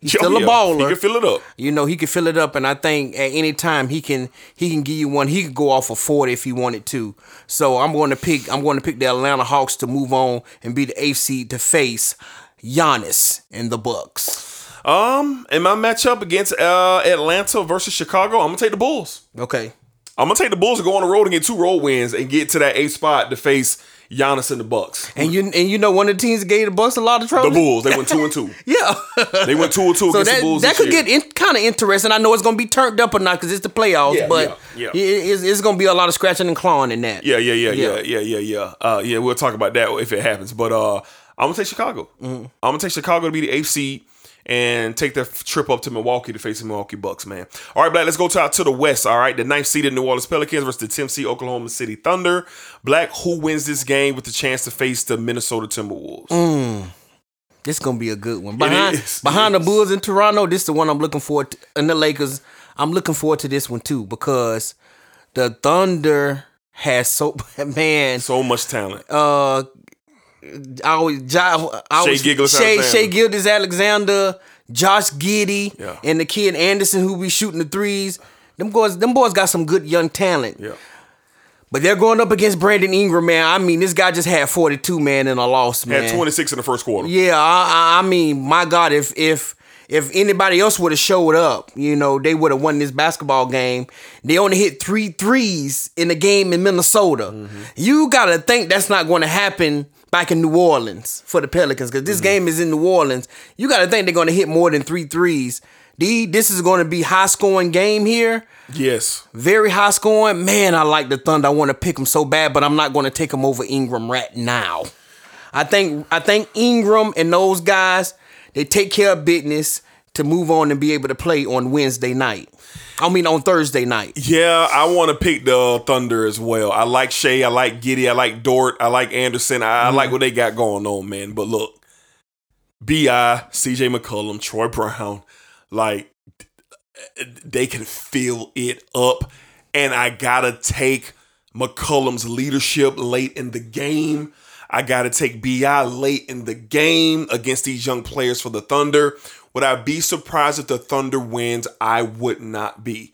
He's still a baller. He can fill it up. You know, he can fill it up, and I think at any time he can he can give you one. He could go off of forty if he wanted to. So I'm going to pick I'm going to pick the Atlanta Hawks to move on and be the eighth seed to face Giannis and the Bucks. Um, in my matchup against uh, Atlanta versus Chicago, I'm gonna take the Bulls. Okay. I'm gonna take the Bulls and go on the road and get two road wins and get to that eighth spot to face Giannis and the Bucks. And you and you know one of the teams that gave the Bucks a lot of trouble. The Bulls, they went two and two. Yeah. They went two and two so against that the Bulls. that could year. get in, kind of interesting. I know it's going to be turned up or not because it's the playoffs, Yeah, but yeah, yeah. it- it's, it's going to be a lot of scratching and clawing in that. Yeah, yeah, yeah, yeah, Yeah. yeah, yeah, yeah. Uh, yeah, we'll talk about that if it happens. But uh, I'm gonna take Chicago. Mm-hmm. I'm gonna take Chicago to be the eighth seed and take the f- trip up to Milwaukee to face the Milwaukee Bucks, man. All right, Black, let's go to out to the West. All right, the ninth seeded New Orleans Pelicans versus the 10th seed Oklahoma City Thunder. Black, who wins this game with the chance to face the Minnesota Timberwolves? Mm. This is gonna be a good one. Behind is. behind the Bulls in Toronto, this is the one I'm looking forward to. And the Lakers, I'm looking forward to this one too because the Thunder has so man. So much talent. Uh, I always, I always Shai Shai, Alexander. Shai Gilgeous-Alexander, Josh Giddey, Yeah. and the kid Anderson who be shooting the threes. Them boys, them boys got some good young talent. yeah. But they're going up against Brandon Ingram, man. I mean, this guy just had 42, man, in a loss, man. Had 26 in the first quarter. Yeah, I, I- I mean, my God, if if if anybody else would have showed up, you know, they would have won this basketball game. They only hit three threes in the game in Minnesota. Mm-hmm. You got to think that's not going to happen back in New Orleans for the Pelicans because this mm-hmm. game is in New Orleans. You got to think they're going to hit more than three threes. D, this is going to be high scoring game here. Yes. Very high scoring. Man, I like the Thunder. I want to pick them so bad, but I'm not going to take them over Ingram right now. I think I think Ingram and those guys they take care of business to move on and be able to play on Wednesday night. I mean on Thursday night. Yeah, I want to pick the uh, Thunder as well. I like Shai, I like Giddey, I like Dort, I like Anderson. I, I mm-hmm. like what they got going on, man. But look, Bi, CJ McCollum, Troy Brown, like they can fill it up, and I gotta take McCollum's leadership late in the game. I gotta take Bi late in the game against these young players for the Thunder. Would I be surprised if the Thunder wins? I would not be.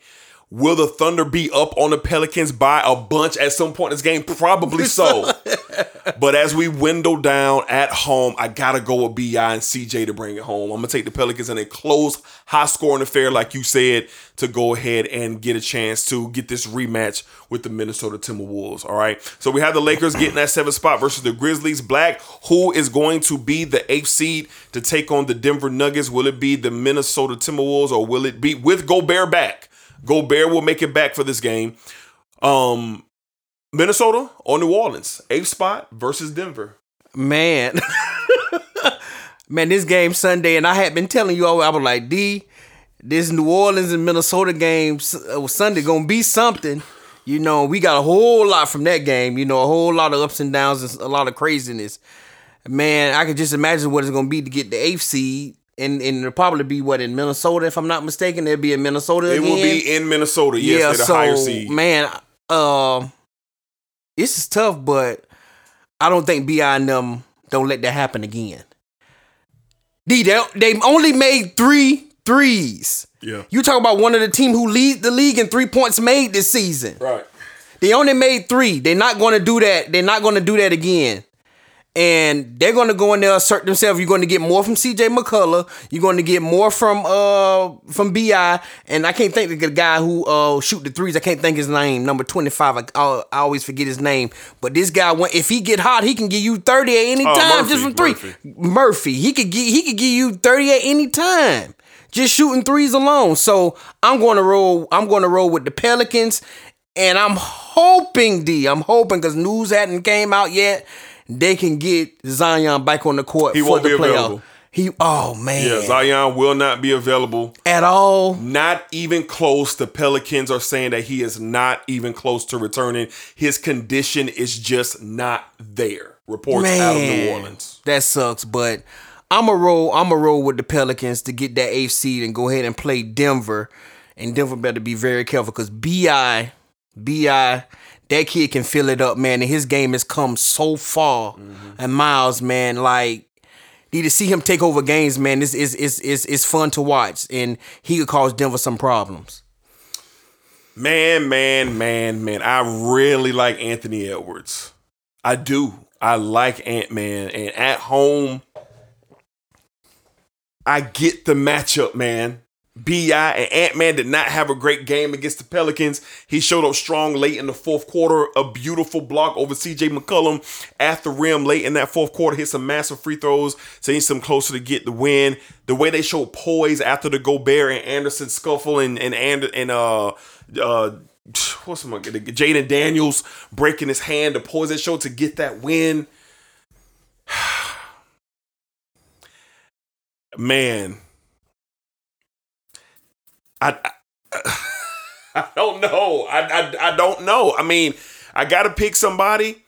Will the Thunder be up on the Pelicans by a bunch at some point in this game? Probably so. but as we window down at home, I gotta go with Bi and CJ to bring it home. I'm gonna take the Pelicans in a close, high scoring affair, like you said, to go ahead and get a chance to get this rematch with the Minnesota Timberwolves. All right. So we have the Lakers getting that seventh spot versus the Grizzlies. Black, who is going to be the eighth seed to take on the Denver Nuggets? Will it be the Minnesota Timberwolves or will it be with Gobert back? Gobert will make it back for this game. Um, Minnesota or New Orleans, eighth spot versus Denver. Man. Man, this game Sunday, and I had been telling you all, I was like, D, this New Orleans and Minnesota game uh, Sunday gonna be something. You know, we got a whole lot from that game. You know, a whole lot of ups and downs and a lot of craziness. Man, I could just imagine what it's gonna be to get the eighth seed. And, and it'll probably be what in Minnesota, if I'm not mistaken. It'll be in Minnesota. It again. will be in Minnesota. Yes, yeah, so higher seed. man, um, this is tough, but I don't think Bi and them don't let that happen again. D, they they only made three threes. Yeah. You talk about one of the team who lead the league in three points made this season. Right. They only made three. They're not going to do that. They're not going to do that again. And they're going to go in there assert themselves. You're going to get more from CJ McCollum. You're going to get more from uh from Bi. And I can't think of the guy who uh shoot the threes. I can't think his name. Number twenty five. I, I, I always forget his name. But this guy, if he get hot, he can give you thirty at any Oh, time Murphy, just from three. Murphy. Murphy. He could get he could give you thirty at any time. Just shooting threes alone. So I'm going to roll. I'm going to roll with the Pelicans. And I'm hoping, D, I'm hoping because news hadn't came out yet, they can get Zion back on the court He for won't the be playoff. available. He, oh man, Yeah, Zion will not be available. at all. Not even close. The Pelicans are saying that he is not even close to returning. His condition is just not there. Reports out of New Orleans. That sucks, but I'm a roll. I'm a roll with the Pelicans to get that eighth seed and go ahead and play Denver. And Denver better be very careful because Bi, Bi, that kid can fill it up, man. And his game has come so far. Mm-hmm. And Miles, man, like need to see him take over games, man. Is is is is is fun to watch, and he could cause Denver some problems. Man, man, man, man. I really like Anthony Edwards. I do. I like Ant Man. And at home, I get the matchup, man. Bi and Ant Man did not have a great game against the Pelicans. He showed up strong late in the fourth quarter. A beautiful block over CJ McCollum at the rim late in that fourth quarter. Hit some massive free throws, takes some closer to get the win. The way they showed poise after the Gobert and Anderson scuffle and and and, and uh uh what's my Jaden Daniels breaking his hand. The poise they showed to get that win. Man. I, I, I don't know. I, I I don't know. I mean, I gotta pick somebody.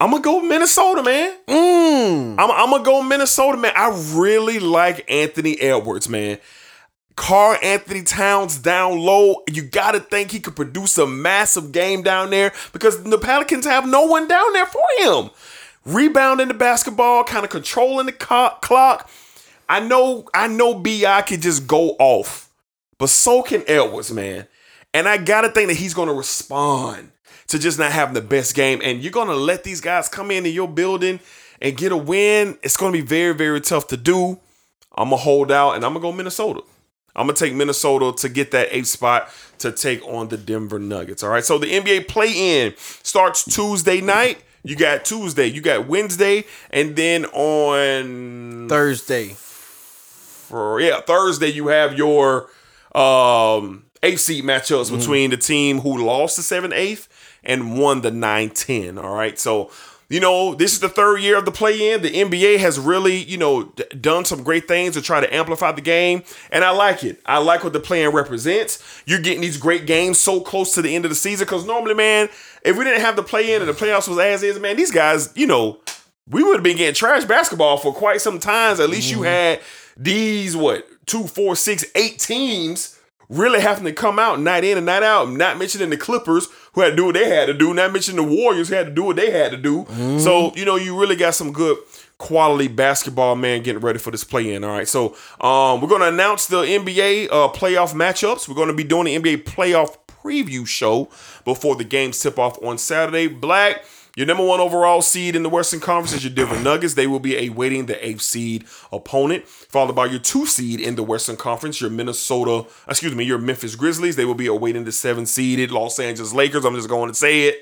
I'm gonna go Minnesota, man. Mm. I'm, I'm gonna go Minnesota, man. I really like Anthony Edwards, man. Karl-Anthony Towns down low. You gotta think he could produce a massive game down there because the Pelicans have no one down there for him. Rebounding the basketball, kind of controlling the clock. I know, I know Bi can just go off, but so can Edwards, man. And I gotta think that he's gonna respond to just not having the best game. And you're gonna let these guys come into your building and get a win. It's gonna be very, very tough to do. I'm gonna hold out and I'm gonna go Minnesota. I'm gonna take Minnesota to get that eighth spot to take on the Denver Nuggets. All right. So the NBA play-in starts Tuesday night. You got Tuesday, you got Wednesday, and then on Thursday. for yeah Thursday you have your um eighth seed matchups Mm-hmm. between the team who lost the seven eighth and won the 9-10. All right, so you know this is the third year of the play-in. The NBA has really you know d- done some great things to try to amplify the game, and I like it. I like what the play-in represents. You're getting these great games so close to the end of the season because normally, man, if we didn't have the play-in and the playoffs was as is, man, these guys, you know, we would have been getting trash basketball for quite some times. At least you had these what two, four, six, eight teams really having to come out night in and night out. Not mentioning the Clippers who had to do what they had to do. Not mentioning the Warriors who had to do what they had to do. So you know you really got some good quality basketball man getting ready for this play in all right so um we're going to announce the nba uh playoff matchups we're going to be doing the nba playoff preview show before the games tip off on saturday black your number one overall seed in the Western Conference is your Denver Nuggets. They will be awaiting the eighth seed opponent, followed by your two seed in the Western Conference, your Minnesota, excuse me, your Memphis Grizzlies. They will be awaiting the seven seeded Los Angeles Lakers. I'm just going to say it.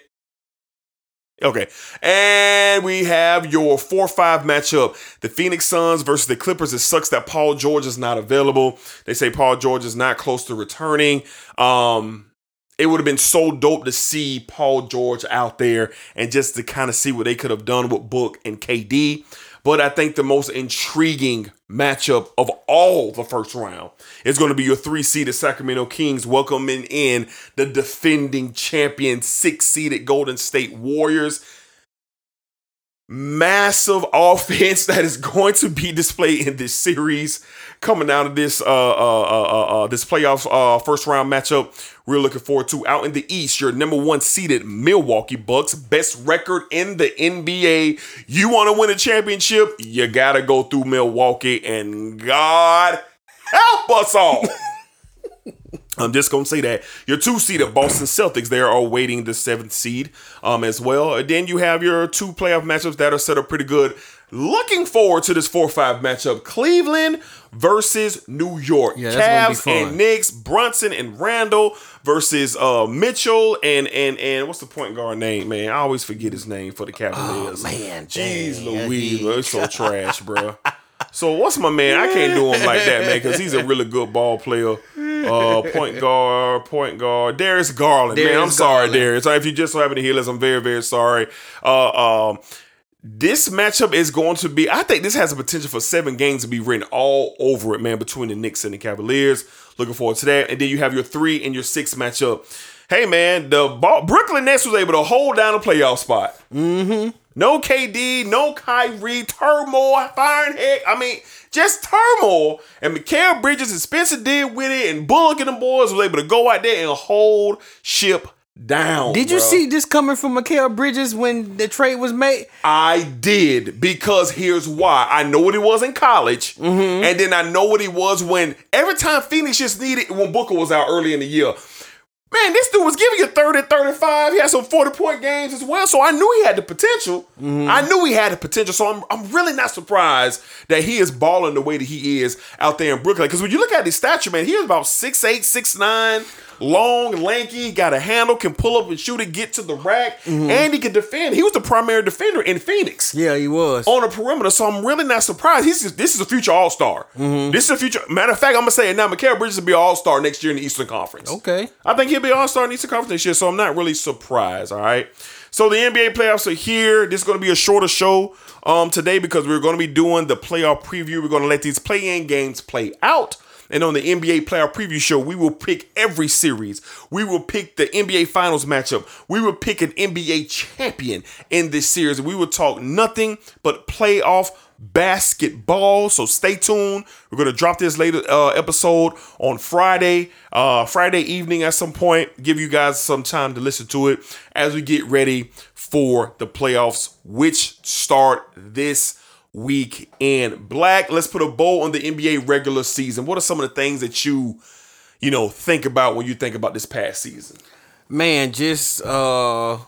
Okay. And we have your 4 5 matchup. The Phoenix Suns versus the Clippers. It sucks that Paul George is not available. They say Paul George is not close to returning. Um, it would have been so dope to see Paul George out there and just to kind of see what they could have done with Book and KD. But I think the most intriguing matchup of all the first round is going to be your three seeded Sacramento Kings welcoming in the defending champion six seeded Golden State Warriors. Massive offense that is going to be displayed in this series coming out of this uh uh uh, uh, uh this playoff uh first round matchup. We're looking forward to out in the east your number one seeded milwaukee bucks best record in the nba you want to win a championship? You gotta go through milwaukee and god help us all I'm just gonna say that your two seed of Boston Celtics they are awaiting the seventh seed um as well. And then you have your two playoff matchups that are set up pretty good. Looking forward to this four five matchup: Cleveland versus New York. Yeah, that's gonna be Cavs and Knicks, Brunson and Randle versus uh Mitchell and and and what's the point guard name? Man, I always forget his name for the Cavaliers. Oh, man, jeez, Louise, it's so trash, bro. So what's my man? I can't do him like that, man, because he's a really good ball player. Uh, point guard, point guard, Darius Garland. man, I'm Darius sorry, Garland. Darius. If you just so happen to hear this, I'm very, very sorry. Uh, um, this matchup is going to be. I think this has the potential for seven games to be written all over it, man, between the Knicks and the Cavaliers. Looking forward to that. And then you have your three and your six matchup. Hey, man, the ball, Brooklyn Nets was able to hold down a playoff spot. No KD, no Kyrie, turmoil, firing heck. I mean, just turmoil. And Mikal Bridges and Spencer Dinwiddie, and Bullock and the boys was able to go out there and hold ship down. Did you bruh. see this coming from Mikal Bridges when the trade was made? I did because here's why. I know what he was in college, mm-hmm. and then I know what he was when every time Phoenix just needed when Booker was out early in the year. Man, this dude was giving you 30, 35. He had some 40 point games as well. So I knew he had the potential. Mm-hmm. I knew he had the potential. So I'm, I'm really not surprised that he is balling the way that he is out there in Brooklyn. Because when you look at his stature, man, he is about 6'8, 6'9, long, lanky, got a handle, can pull up and shoot it, get to the rack, mm-hmm. and he can defend. He was the primary defender in Phoenix Yeah, he was. on the perimeter. So I'm really not surprised. He's just, this is a future All Star. Mm-hmm. This is a future. Matter of fact, I'm gonna say it now. Mikal Bridges will be All Star next year in the Eastern Conference. Okay. I think he'll be All Star the Eastern Conference next year. So I'm not really surprised. All right. So the NBA playoffs are here. This is going to be a shorter show um, today because we're going to be doing the playoff preview. We're going to let these play-in games play out. And on the NBA player preview show, we will pick every series. We will pick the NBA Finals matchup. We will pick an NBA champion in this series. We will talk nothing but playoff basketball. So stay tuned. We're gonna drop this later uh, episode on Friday, uh, Friday evening at some point. Give you guys some time to listen to it as we get ready for the playoffs, which start this week in black. Let's put a bow on the NBA regular season. What are some of the things that you, you know, think about when you think about this past season? man, just uh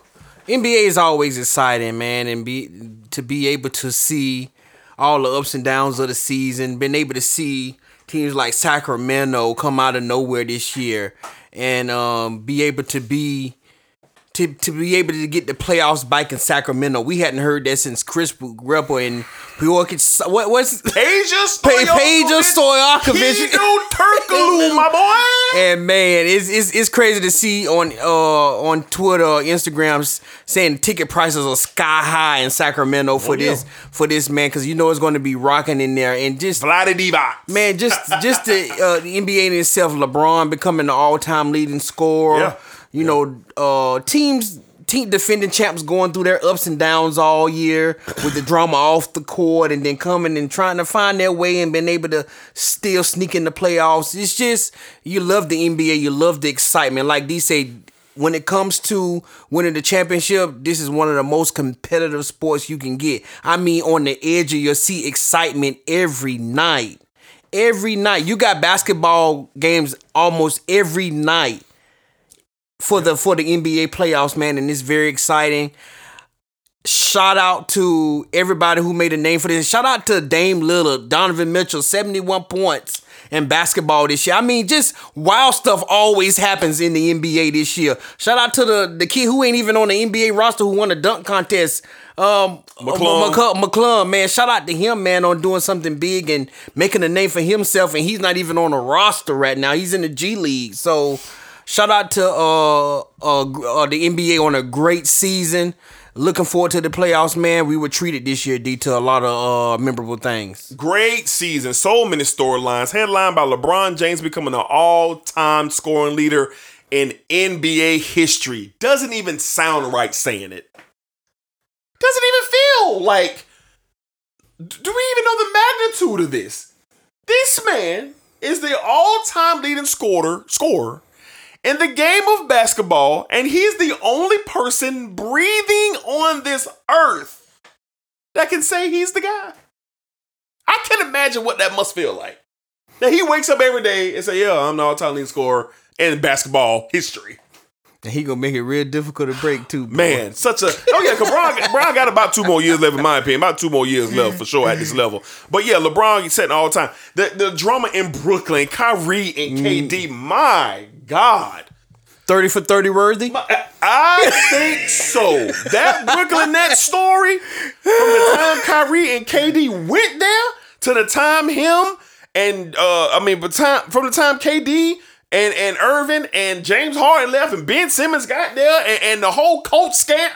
NBA is always exciting, man, and be to be able to see all the ups and downs of the season. Been able to see teams like Sacramento come out of nowhere this year and um, be able to be to, to be able to get the playoffs back in Sacramento. We hadn't heard that since Chris Grepper and Peorkic. What was Peja Peja Stojakovic. Hedo Turkoglu, my boy. And man, it's, it's it's crazy to see on uh on Twitter, or Instagram saying ticket prices are sky high in Sacramento for Oh, yeah. this for this man because you know it's going to be rocking in there and just Vlade Divac. man just just the uh, the NBA in itself, LeBron becoming the all time leading scorer. Yeah. You know, uh teams. Team defending champs going through their ups and downs all year with the drama off the court and then coming and trying to find their way and being able to still sneak in the playoffs. It's just you love the NBA, you love the excitement. Like D say, when it comes to winning the championship, this is one of the most competitive sports you can get. I mean, on the edge of your seat, excitement every night. Every night. You got basketball games almost every night for the for the NBA playoffs, man, and it's very exciting. Shout out to everybody who made a name for this. Shout out to Dame Lillard, Donovan Mitchell, 71 points in basketball this year. I mean, just wild stuff always happens in the NBA this year. Shout out to the, the kid who ain't even on the NBA roster who won the dunk contest. Um McClung. McClung, McClung, man. Shout out to him, man, on doing something big and making a name for himself. And he's not even on a roster right now. He's in the G League. So shout out to uh, uh, uh the NBA on a great season. Looking forward to the playoffs, man. We were treated this year, Dee, to a lot of uh memorable things. Great season. So many storylines. Headlined by LeBron James becoming an all-time scoring leader in NBA history. Doesn't even sound right saying it. Doesn't even feel like. Do we even know the magnitude of this? This man is the all-time leading scorer scorer in the game of basketball, and he's the only person breathing on this earth that can say he's the guy. I can imagine what that must feel like. That he wakes up every day and say, "Yeah, I'm the all-time leading scorer in basketball history." And he gonna make it real difficult to break too. boy. Man, such a oh yeah, LeBron Bron, Bron got about two more years left in my opinion, about two more years left for sure at this level. But yeah, LeBron he's setting all the time. The the drama in Brooklyn, Kyrie and KD, mm. my God. 30 for 30 worthy. I think so. That Brooklyn Nets story, from the time Kyrie and KD went there to the time him and uh I mean, but time from the time KD and and Irving and James Harden left and Ben Simmons got there and, and the whole coach scam.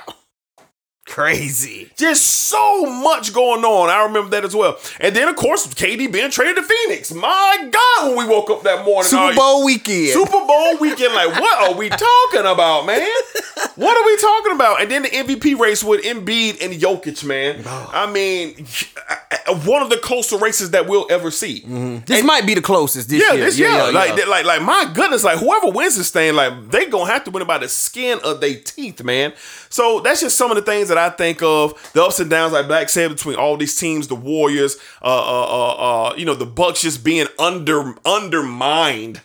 Crazy. Just so much going on. I remember that as well. And then of course KD being traded to Phoenix. My God, when we woke up that morning. Super Bowl weekend. Super Bowl weekend. Like, what are we talking about, man? What are we talking about? And then the MVP race with Embiid and Jokic, man. I mean, one of the closer races that we'll ever see. Mm-hmm. this might be the closest this Yeah, year. this year, like, like, like, my goodness, like whoever wins this thing, like they gonna have to win it by the skin of their teeth, man. So that's just some of the things that I think of, the ups and downs, like Black said, between all these teams, the Warriors, uh, uh, uh, uh you know, the Bucks just being under undermined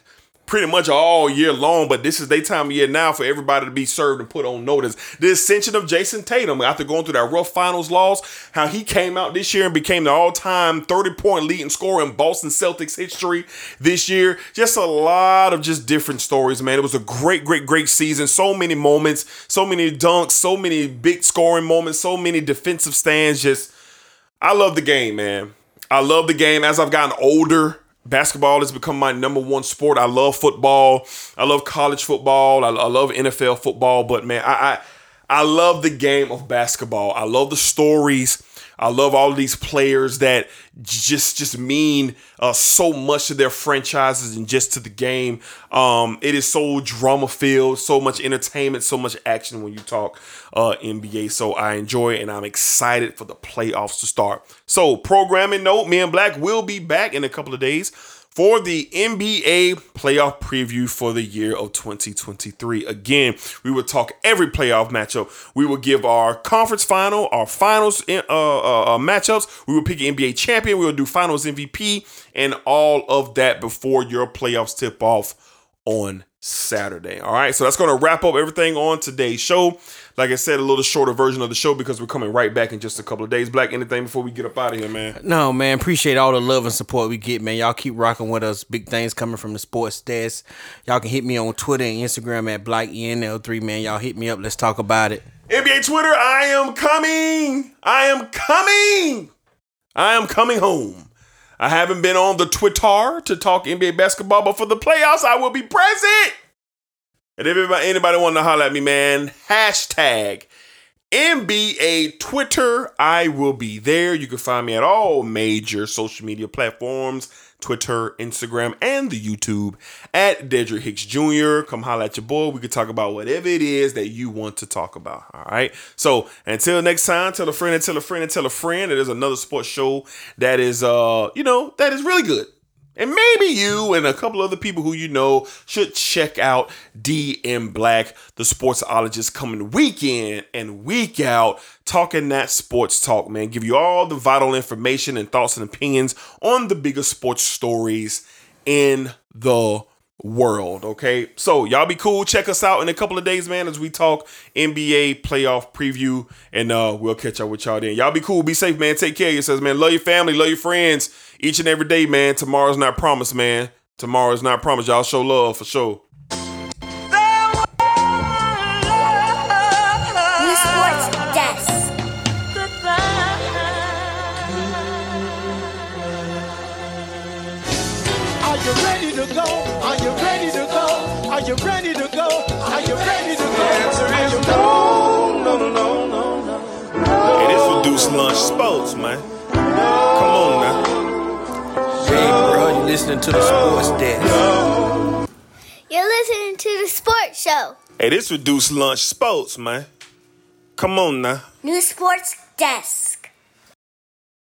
pretty much all year long, but this is their time of year now for everybody to be served and put on notice. The ascension of Jayson Tatum after going through that rough finals loss, how he came out this year and became the all-time 30-point leading scorer in Boston Celtics history this year. Just a lot of just different stories, man. It was a great, great, great season. So many moments, so many dunks, so many big scoring moments, so many defensive stands. Just I love the game, man. I love the game as I've gotten older. Basketball has become my number one sport. I love football. I love college football. I, I love NFL football. But man, I, I I love the game of basketball. I love the stories. I love all these players that just just mean uh, so much to their franchises and just to the game. Um, it is so drama filled, so much entertainment, so much action when you talk uh, NBA. So I enjoy it and I'm excited for the playoffs to start. So programming note: Me and Black will be back in a couple of days for the NBA playoff preview for the year of 2023. Again, we will talk every playoff matchup. We will give our conference final, our finals uh, uh, uh, matchups. We will pick an NBA champion. We will do finals MVP and all of that before your playoffs tip off on Saturday. All right, so that's going to wrap up everything on today's show. Like I said, a little shorter version of the show because we're coming right back in just a couple of days. Black, anything before we get up out of here, man? No, man. Appreciate all the love and support we get, man. Y'all keep rocking with us. Big things coming from the sports desk. Y'all can hit me on Twitter and Instagram at BlackENL3, man. Y'all hit me up. Let's talk about it. NBA Twitter, I am coming. I am coming. I am coming home. I haven't been on the Twitter to talk NBA basketball, but for the playoffs, I will be present. And if anybody, anybody want to holler at me, man, hashtag NBA Twitter. I will be there. You can find me at all major social media platforms Twitter, Instagram, and the YouTube at Dedrick Hicks Jr. Come holler at your boy. We can talk about whatever it is that you want to talk about. All right. So until next time, tell a friend and tell a friend and tell a friend that there's another sports show that is uh, you know, that is really good. And maybe you and a couple other people who you know should check out DM Black, the sportsologist, coming week in and week out, talking that sports talk, man. Give you all the vital information and thoughts and opinions on the biggest sports stories in the world. Okay. So y'all be cool. Check us out in a couple of days, man, as we talk NBA playoff preview. And uh we'll catch up with y'all then. Y'all be cool. Be safe, man. Take care of yourselves, man. Love your family, love your friends each and every day, man. Tomorrow's not promised, man. Tomorrow's not promised. Y'all show love for sure. Sports, man. Come on now. Hey, bro, you listening to the sports desk. You're listening to the Sports Show. Hey, this reduced lunch sports, man. Come on now. New Sports Desk.